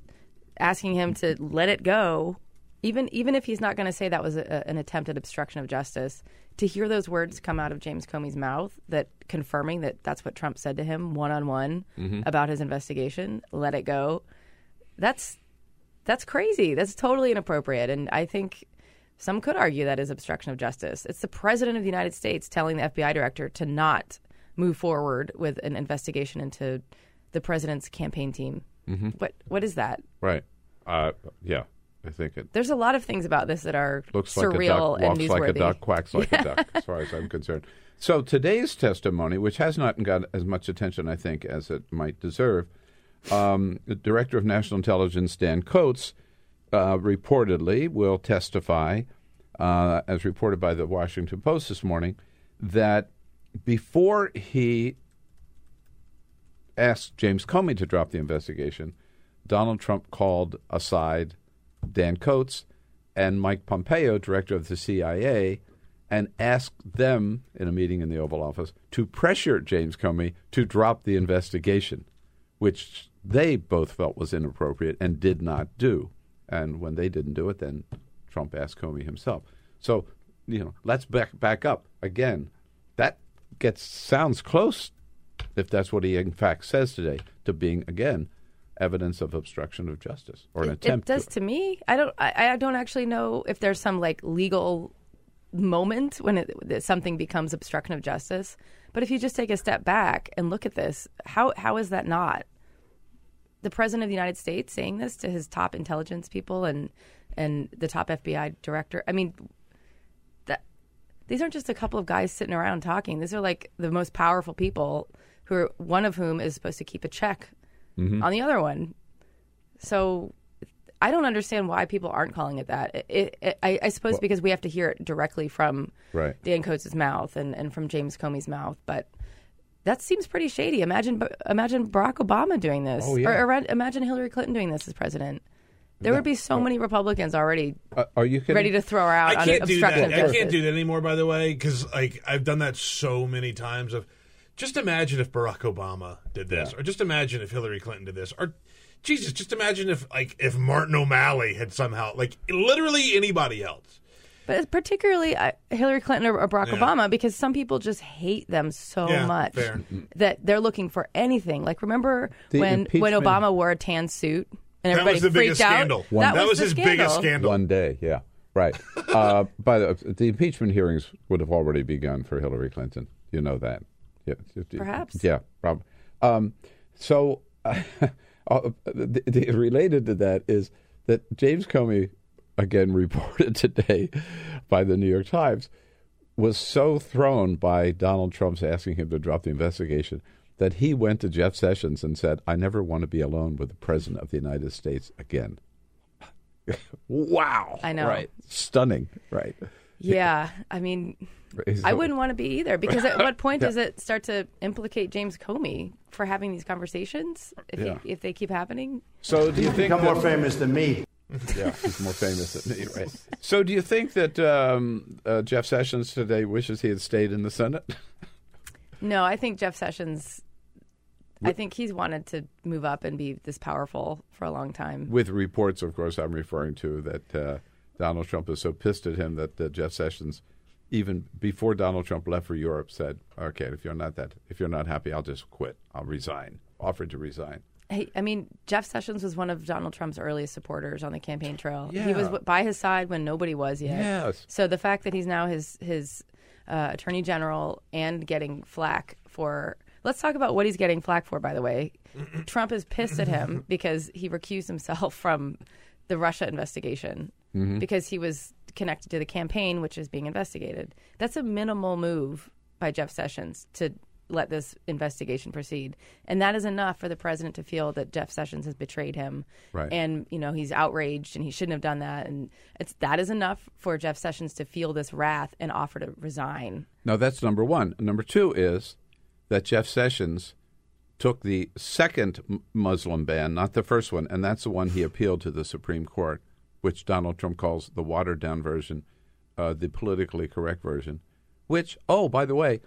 asking him to let it go, even even if he's not going to say that was a, an attempt at obstruction of justice, to hear those words come out of James Comey's mouth, that confirming that that's what Trump said to him one on one about his investigation, let it go. That's that's crazy. That's totally inappropriate, and I think some could argue that is obstruction of justice. It's the president of the United States telling the FBI director to not move forward with an investigation into the president's campaign team. Mhm. What what is that? Right. Uh, yeah, I think it There's a lot of things about this that are looks like a surreal duck, and walks like a duck, quacks like a duck, as far as I'm concerned. So today's testimony, which has not got as much attention, I think, as it might deserve, um, the Director of National Intelligence, Dan Coats, uh, reportedly will testify, uh, as reported by the Washington Post this morning, that before he asked James Comey to drop the investigation, Donald Trump called aside Dan Coats and Mike Pompeo, director of the CIA, and asked them in a meeting in the Oval Office to pressure James Comey to drop the investigation, which they both felt was inappropriate and did not do. And when they didn't do it, then Trump asked Comey himself. So, you know, let's back back up again. That gets sounds close, if that's what he in fact says today, to being again evidence of obstruction of justice or an It- attempt. It does to. to me. I don't. I, I don't actually know if there's some like legal moment when it, that something becomes obstruction of justice. But if you just take a step back and look at this, how how is that not the president of the United States saying this to his top intelligence people and and the top FBI director? I mean, that these aren't just a couple of guys sitting around talking. These are like the most powerful people who are one of whom is supposed to keep a check Mhm. on the other one. So I don't understand why people aren't calling it that. It, it, I, I suppose Well- because we have to hear it directly from Right. Dan Coats' mouth and, and from James Comey's mouth, but that seems pretty shady. Imagine imagine Barack Obama doing this, Oh, yeah. or, or imagine Hillary Clinton doing this as president. There would be so many Republicans already Uh, are you kidding? ready to throw her out I can't do obstruction that. I can't do that anymore. By the way, because like I've done that so many times. Of just imagine if Barack Obama did this, or just imagine if Hillary Clinton did this, or Jesus, just imagine if like if Martin O'Malley had somehow like literally anybody else. But particularly uh, Hillary Clinton or, or Barack Yeah. Obama, because some people just hate them so Yeah, much fair. that they're looking for anything. Like remember The when when Obama wore a tan suit and That everybody was the freaked biggest out. scandal. That, That was the his biggest scandal. One day, yeah, right. uh, by the the impeachment hearings would have already begun for Hillary Clinton. You know that, yeah, Perhaps. yeah, probably. Um, so, uh, the, the, related to that is that James Comey, again reported today by the New York Times, was so thrown by Donald Trump's asking him to drop the investigation that he went to Jeff Sessions and said, "I never want to be alone with the President of the United States again." wow! I know. right? Stunning, right? Yeah, I mean, Is I wouldn't want to be either. Because at what point Yeah. does it start to implicate James Comey for having these conversations? If Yeah. he, if they keep happening, So, do you think become more famous than me. yeah, he's more famous than me, right? So, do you think that um, uh, Jeff Sessions today wishes he had stayed in the Senate? no. I think Jeff Sessions. I think he's wanted to move up and be this powerful for a long time. With reports, of course, I'm referring to that uh, Donald Trump is so pissed at him that uh, Jeff Sessions, even before Donald Trump left for Europe, said, "Okay, if you're not that, if you're not happy, I'll just quit. I'll resign." Offered to resign. Hey, I mean, Jeff Sessions was one of Donald Trump's earliest supporters on the campaign trail. He was by his side when nobody was yet. Yes. So the fact that he's now his his uh, attorney general and getting flack for let's talk about what he's getting flack for. By the way, Trump is pissed at him because he recused himself from the Russia investigation Mhm. because he was connected to the campaign, which is being investigated. That's a minimal move by Jeff Sessions to let this investigation proceed, and that is enough for the president to feel that Jeff Sessions has betrayed him, Right. and you know he's outraged and he shouldn't have done that, and it's that is enough for Jeff Sessions to feel this wrath and offer to resign. Now that's number one. Number two is that Jeff Sessions took the second Muslim ban, not the first one, and that's the one he appealed to the Supreme Court, which Donald Trump calls the watered down version, uh, the politically correct version. Which, oh, by the way,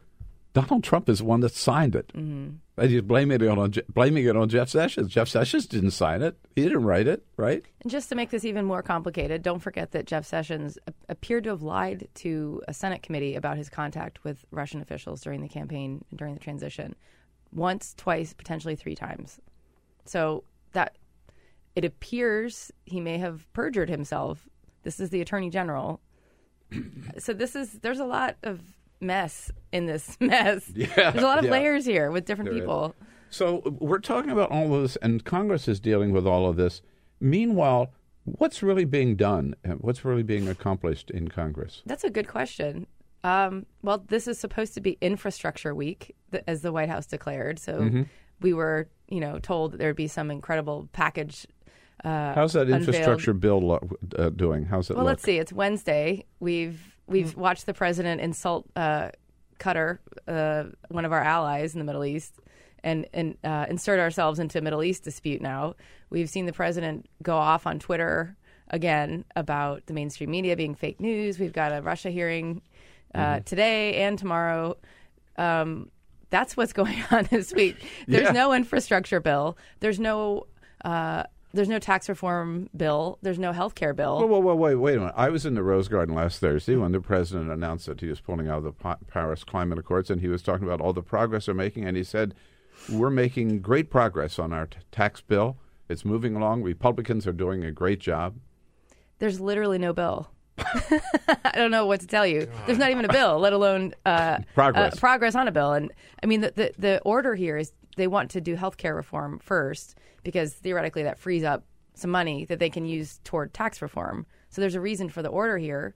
Donald Trump is the one that signed it. Mhm. And he's blaming it on blaming it on Jeff Sessions. Jeff Sessions didn't sign it. He didn't write it, right? And just to make this even more complicated, don't forget that Jeff Sessions appeared to have lied to a Senate committee about his contact with Russian officials during the campaign and during the transition. Once, twice, potentially three times. So that it appears he may have perjured himself. This is the attorney general. so this is there's a lot of mess in this mess. Yeah, there's a lot of yeah. layers here with different There is. people. So we're talking about all of this, and Congress is dealing with all of this. Meanwhile, what's really being done? and What's really being accomplished in Congress? That's a good question. Um, well, this is supposed to be Infrastructure Week, as the White House declared. So Mhm. we were, you know, told that there'd be some incredible package. Uh, How's that unveiled. infrastructure bill uh, doing? How's it Well, look? let's see. It's Wednesday. We've we've watched the president insult uh, Qatar, uh, one of our allies in the Middle East, and and uh, insert ourselves into a Middle East dispute. Now we've seen the president go off on Twitter again about the mainstream media being fake news. We've got a Russia hearing uh, today and tomorrow. Um, that's what's going on this week. There's Yeah. no infrastructure bill. There's no. Uh, there's no tax reform bill. There's no health care bill. Whoa, whoa, whoa, wait, wait a minute. I was in the Rose Garden last Thursday when the president announced that he was pulling out of the Pa- Paris Climate Accords, and he was talking about all the progress they're making, and he said, "We're making great progress on our t- tax bill. It's moving along. Republicans are doing a great job." There's literally no bill. I don't know what to tell you. There's not even a bill, let alone uh, Progress. uh, progress on a bill. And I mean, the, the the order here is they want to do healthcare reform first because theoretically that frees up some money that they can use toward tax reform. So there's a reason for the order here.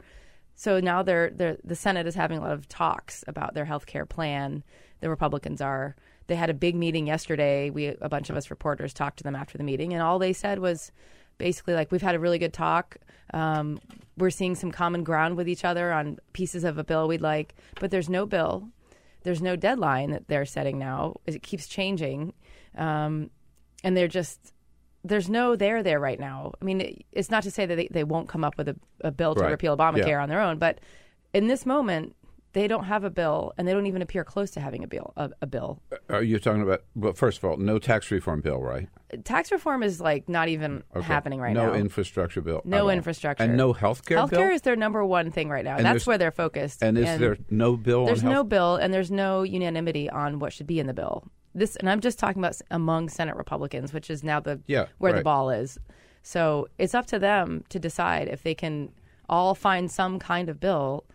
So now they're, they're the Senate is having a lot of talks about their healthcare plan. The Republicans are. They had a big meeting yesterday. We a bunch of us reporters talked to them after the meeting, and all they said was basically like we've had a really good talk. Um, we're seeing some common ground with each other on pieces of a bill we'd like, but there's no bill. There's no deadline that they're setting now. It keeps changing, um, and they're just there's no there there right now. I mean, it- it's not to say that they, they won't come up with a, a bill to Right. repeal Obamacare Yeah. on their own, but in this moment, they don't have a bill, and they don't even appear close to having a bill. A, a bill. Uh, are you talking about? Well, first of all, no tax reform bill, right? Tax reform is like not even Okay. happening right no now. No infrastructure bill. No infrastructure. and no health care bill. Healthcare is their number one thing right now. And That's where they're focused. And is there no bill? There's no health- bill, and there's no unanimity on what should be in the bill. This, and I'm just talking about among Senate Republicans, which is now the Yeah, where the ball is. So it's up to them to decide if they can all find some kind of bill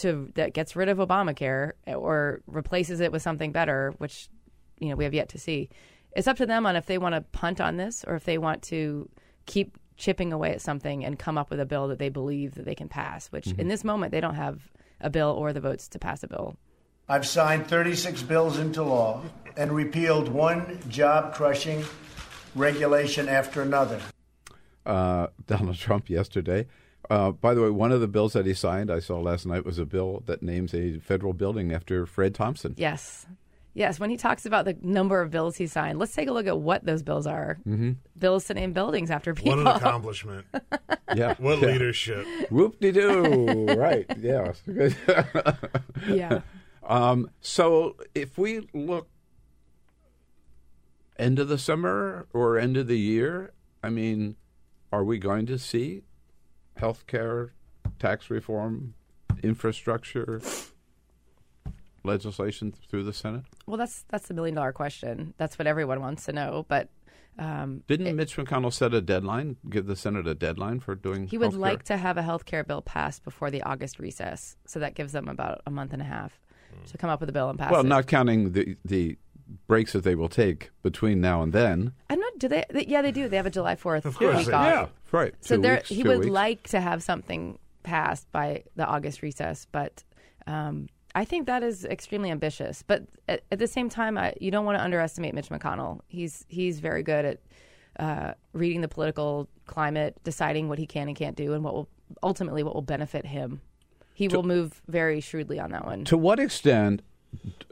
to that gets rid of Obamacare or replaces it with something better, which you know we have yet to see. It's up to them on if they want to punt on this or if they want to keep chipping away at something and come up with a bill that they believe that they can pass. Which Mhm. in this moment they don't have a bill or the votes to pass a bill. I've signed 36 bills into law and repealed one job crushing regulation after another. uh, Donald Trump yesterday. Uh, by the way, one of the bills that he signed, I saw last night, was a bill that names a federal building after Fred Thompson. Yes. Yes, when he talks about the number of bills he signed, let's take a look at what those bills are. Mhm. Bills to name buildings after people. What an accomplishment. Yeah. What Yeah. leadership. Whoop de doo. right. Yeah. Yeah. Um, so if we look end of the summer or end of the year, I mean, are we going to see health care, tax reform, infrastructure legislation through the Senate? Well, that's that's the million dollar question. That's what everyone wants to know. But Um, Didn't Mitch McConnell set a deadline, give the Senate a deadline for doing he would healthcare? like to have a health care bill passed before the August recess, so that gives them about a month and a half to come up with a bill and pass it. Well, it. not counting the, the breaks that they will take between now and then. I'm not. Do they, they? Yeah, they do. They have a July Fourth Of course week off. Yeah, right. So Two there, weeks, he two would weeks. like to have something passed by the August recess, but um, I think that is extremely ambitious. But at, at the same time, I, you don't want to underestimate Mitch McConnell. He's he's very good at uh, reading the political climate, deciding what he can and can't do, and what will ultimately what will benefit him. He will move very shrewdly on that one. To what extent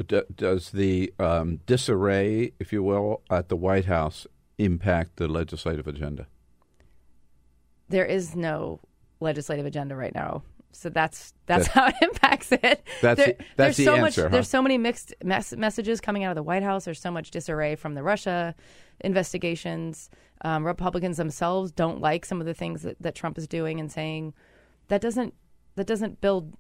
d- does the um, disarray, if you will, at the White House impact the legislative agenda? there is no legislative agenda right now. So that's that's That- how it impacts it. That's There- the- that's there's the so answer, much. huh? There's so many mixed mes- messages coming out of the White House. There's so much disarray from the Russia investigations. Um, Republicans themselves don't like some of the things that, that Trump is doing and saying. That doesn't that doesn't build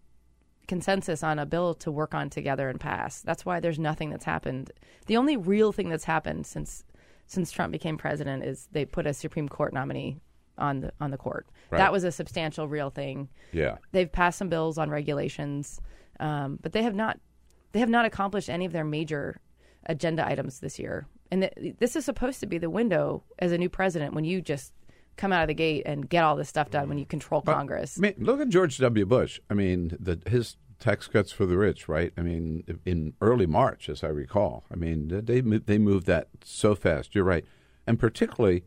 consensus on a bill to work on together and pass. That's why there's nothing that's happened. The only real thing that's happened since since Trump became president is they put a Supreme Court nominee on the on the court. Right. That was a substantial real thing. Yeah. They've passed some bills on regulations, um, but they have not they have not accomplished any of their major agenda items this year. And th- this is supposed to be the window as a new president when you just come out of the gate and get all this stuff done when you control Congress. I mean, look at George W. Bush. I mean, the, his tax cuts for the rich, right? I mean, in early March, as I recall. I mean, they they moved that so fast. You're right, and particularly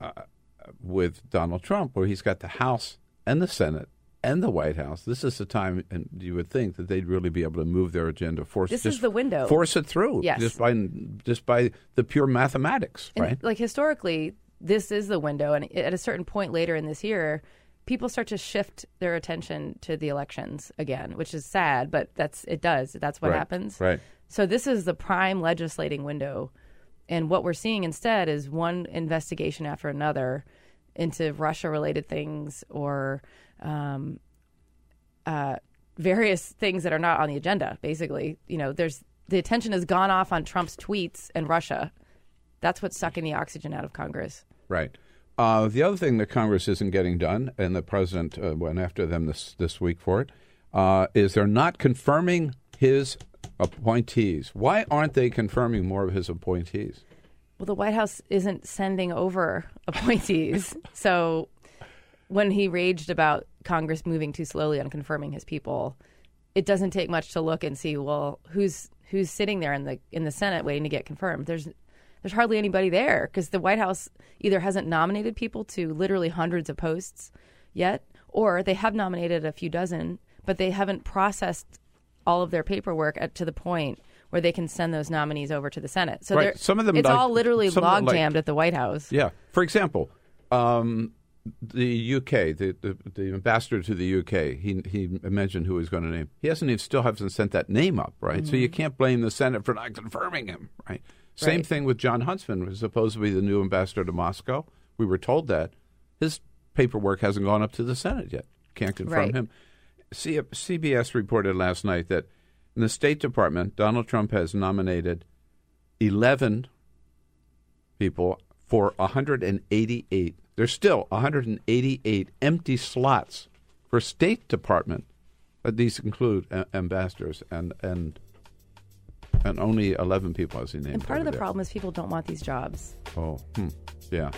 uh, with Donald Trump, where he's got the House and the Senate and the White House. This is the time, and you would think that they'd really be able to move their agenda, force This just is the window. force it through, Yes. just by just by the pure mathematics, And, right? Like historically, this is the window, and at a certain point later in this year, people start to shift their attention to the elections again, which is sad, but that's it does. That's what Right, happens. right. So this is the prime legislating window, and what we're seeing instead is one investigation after another into Russia-related things or. Um, uh, various things that are not on the agenda. Basically, you know, there's the attention has gone off on Trump's tweets and Russia. That's what's sucking the oxygen out of Congress. Right. Uh, the other thing that Congress isn't getting done, and the president uh, went after them this this week for it, uh, is they're not confirming his appointees. Why aren't they confirming more of his appointees? Well, the White House isn't sending over appointees. so when he raged about Congress moving too slowly on confirming his people, it doesn't take much to look and see well who's who's sitting there in the in the Senate waiting to get confirmed. There's there's hardly anybody there because the White House either hasn't nominated people to literally hundreds of posts yet, or they have nominated a few dozen, but they haven't processed all of their paperwork at, to the point where they can send those nominees over to the Senate. So Right. Some of them it's like- all literally some of them log like- jammed at the White House. Yeah. For example, um, the UK, the, the the ambassador to the UK, he he mentioned who he's going to name. He hasn't even still hasn't sent that name up, right? So you can't blame the Senate for not confirming him, right? Same Right. thing with Jon Huntsman, who's supposed to be the new ambassador to Moscow. We were told that his paperwork hasn't gone up to the Senate yet. Can't confirm Right. him. C- CBS reported last night that in the State Department, Donald Trump has nominated eleven people for 188. There's still 188 empty slots for State Department. But these include a- ambassadors and and and only 11 people as he named. And part of the there. problem is people don't want these jobs. Oh, hmm. yeah.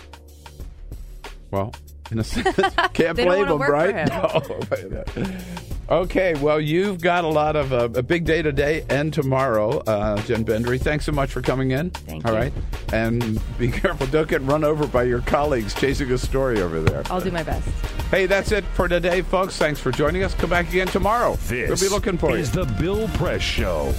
Well, in a sense, can't blame wanna him, work for right? No. wait a minute. Okay, well, you've got a lot of uh, a big day today and tomorrow, uh, Jen Bendery. Thanks so much for coming in. Thank All you. right, and be careful. Don't get run over by your colleagues chasing a story over there. I'll do my best. Hey, that's it for today, folks. Thanks for joining us. Come back again tomorrow. This we'll be looking for you. is the Bill Press Show.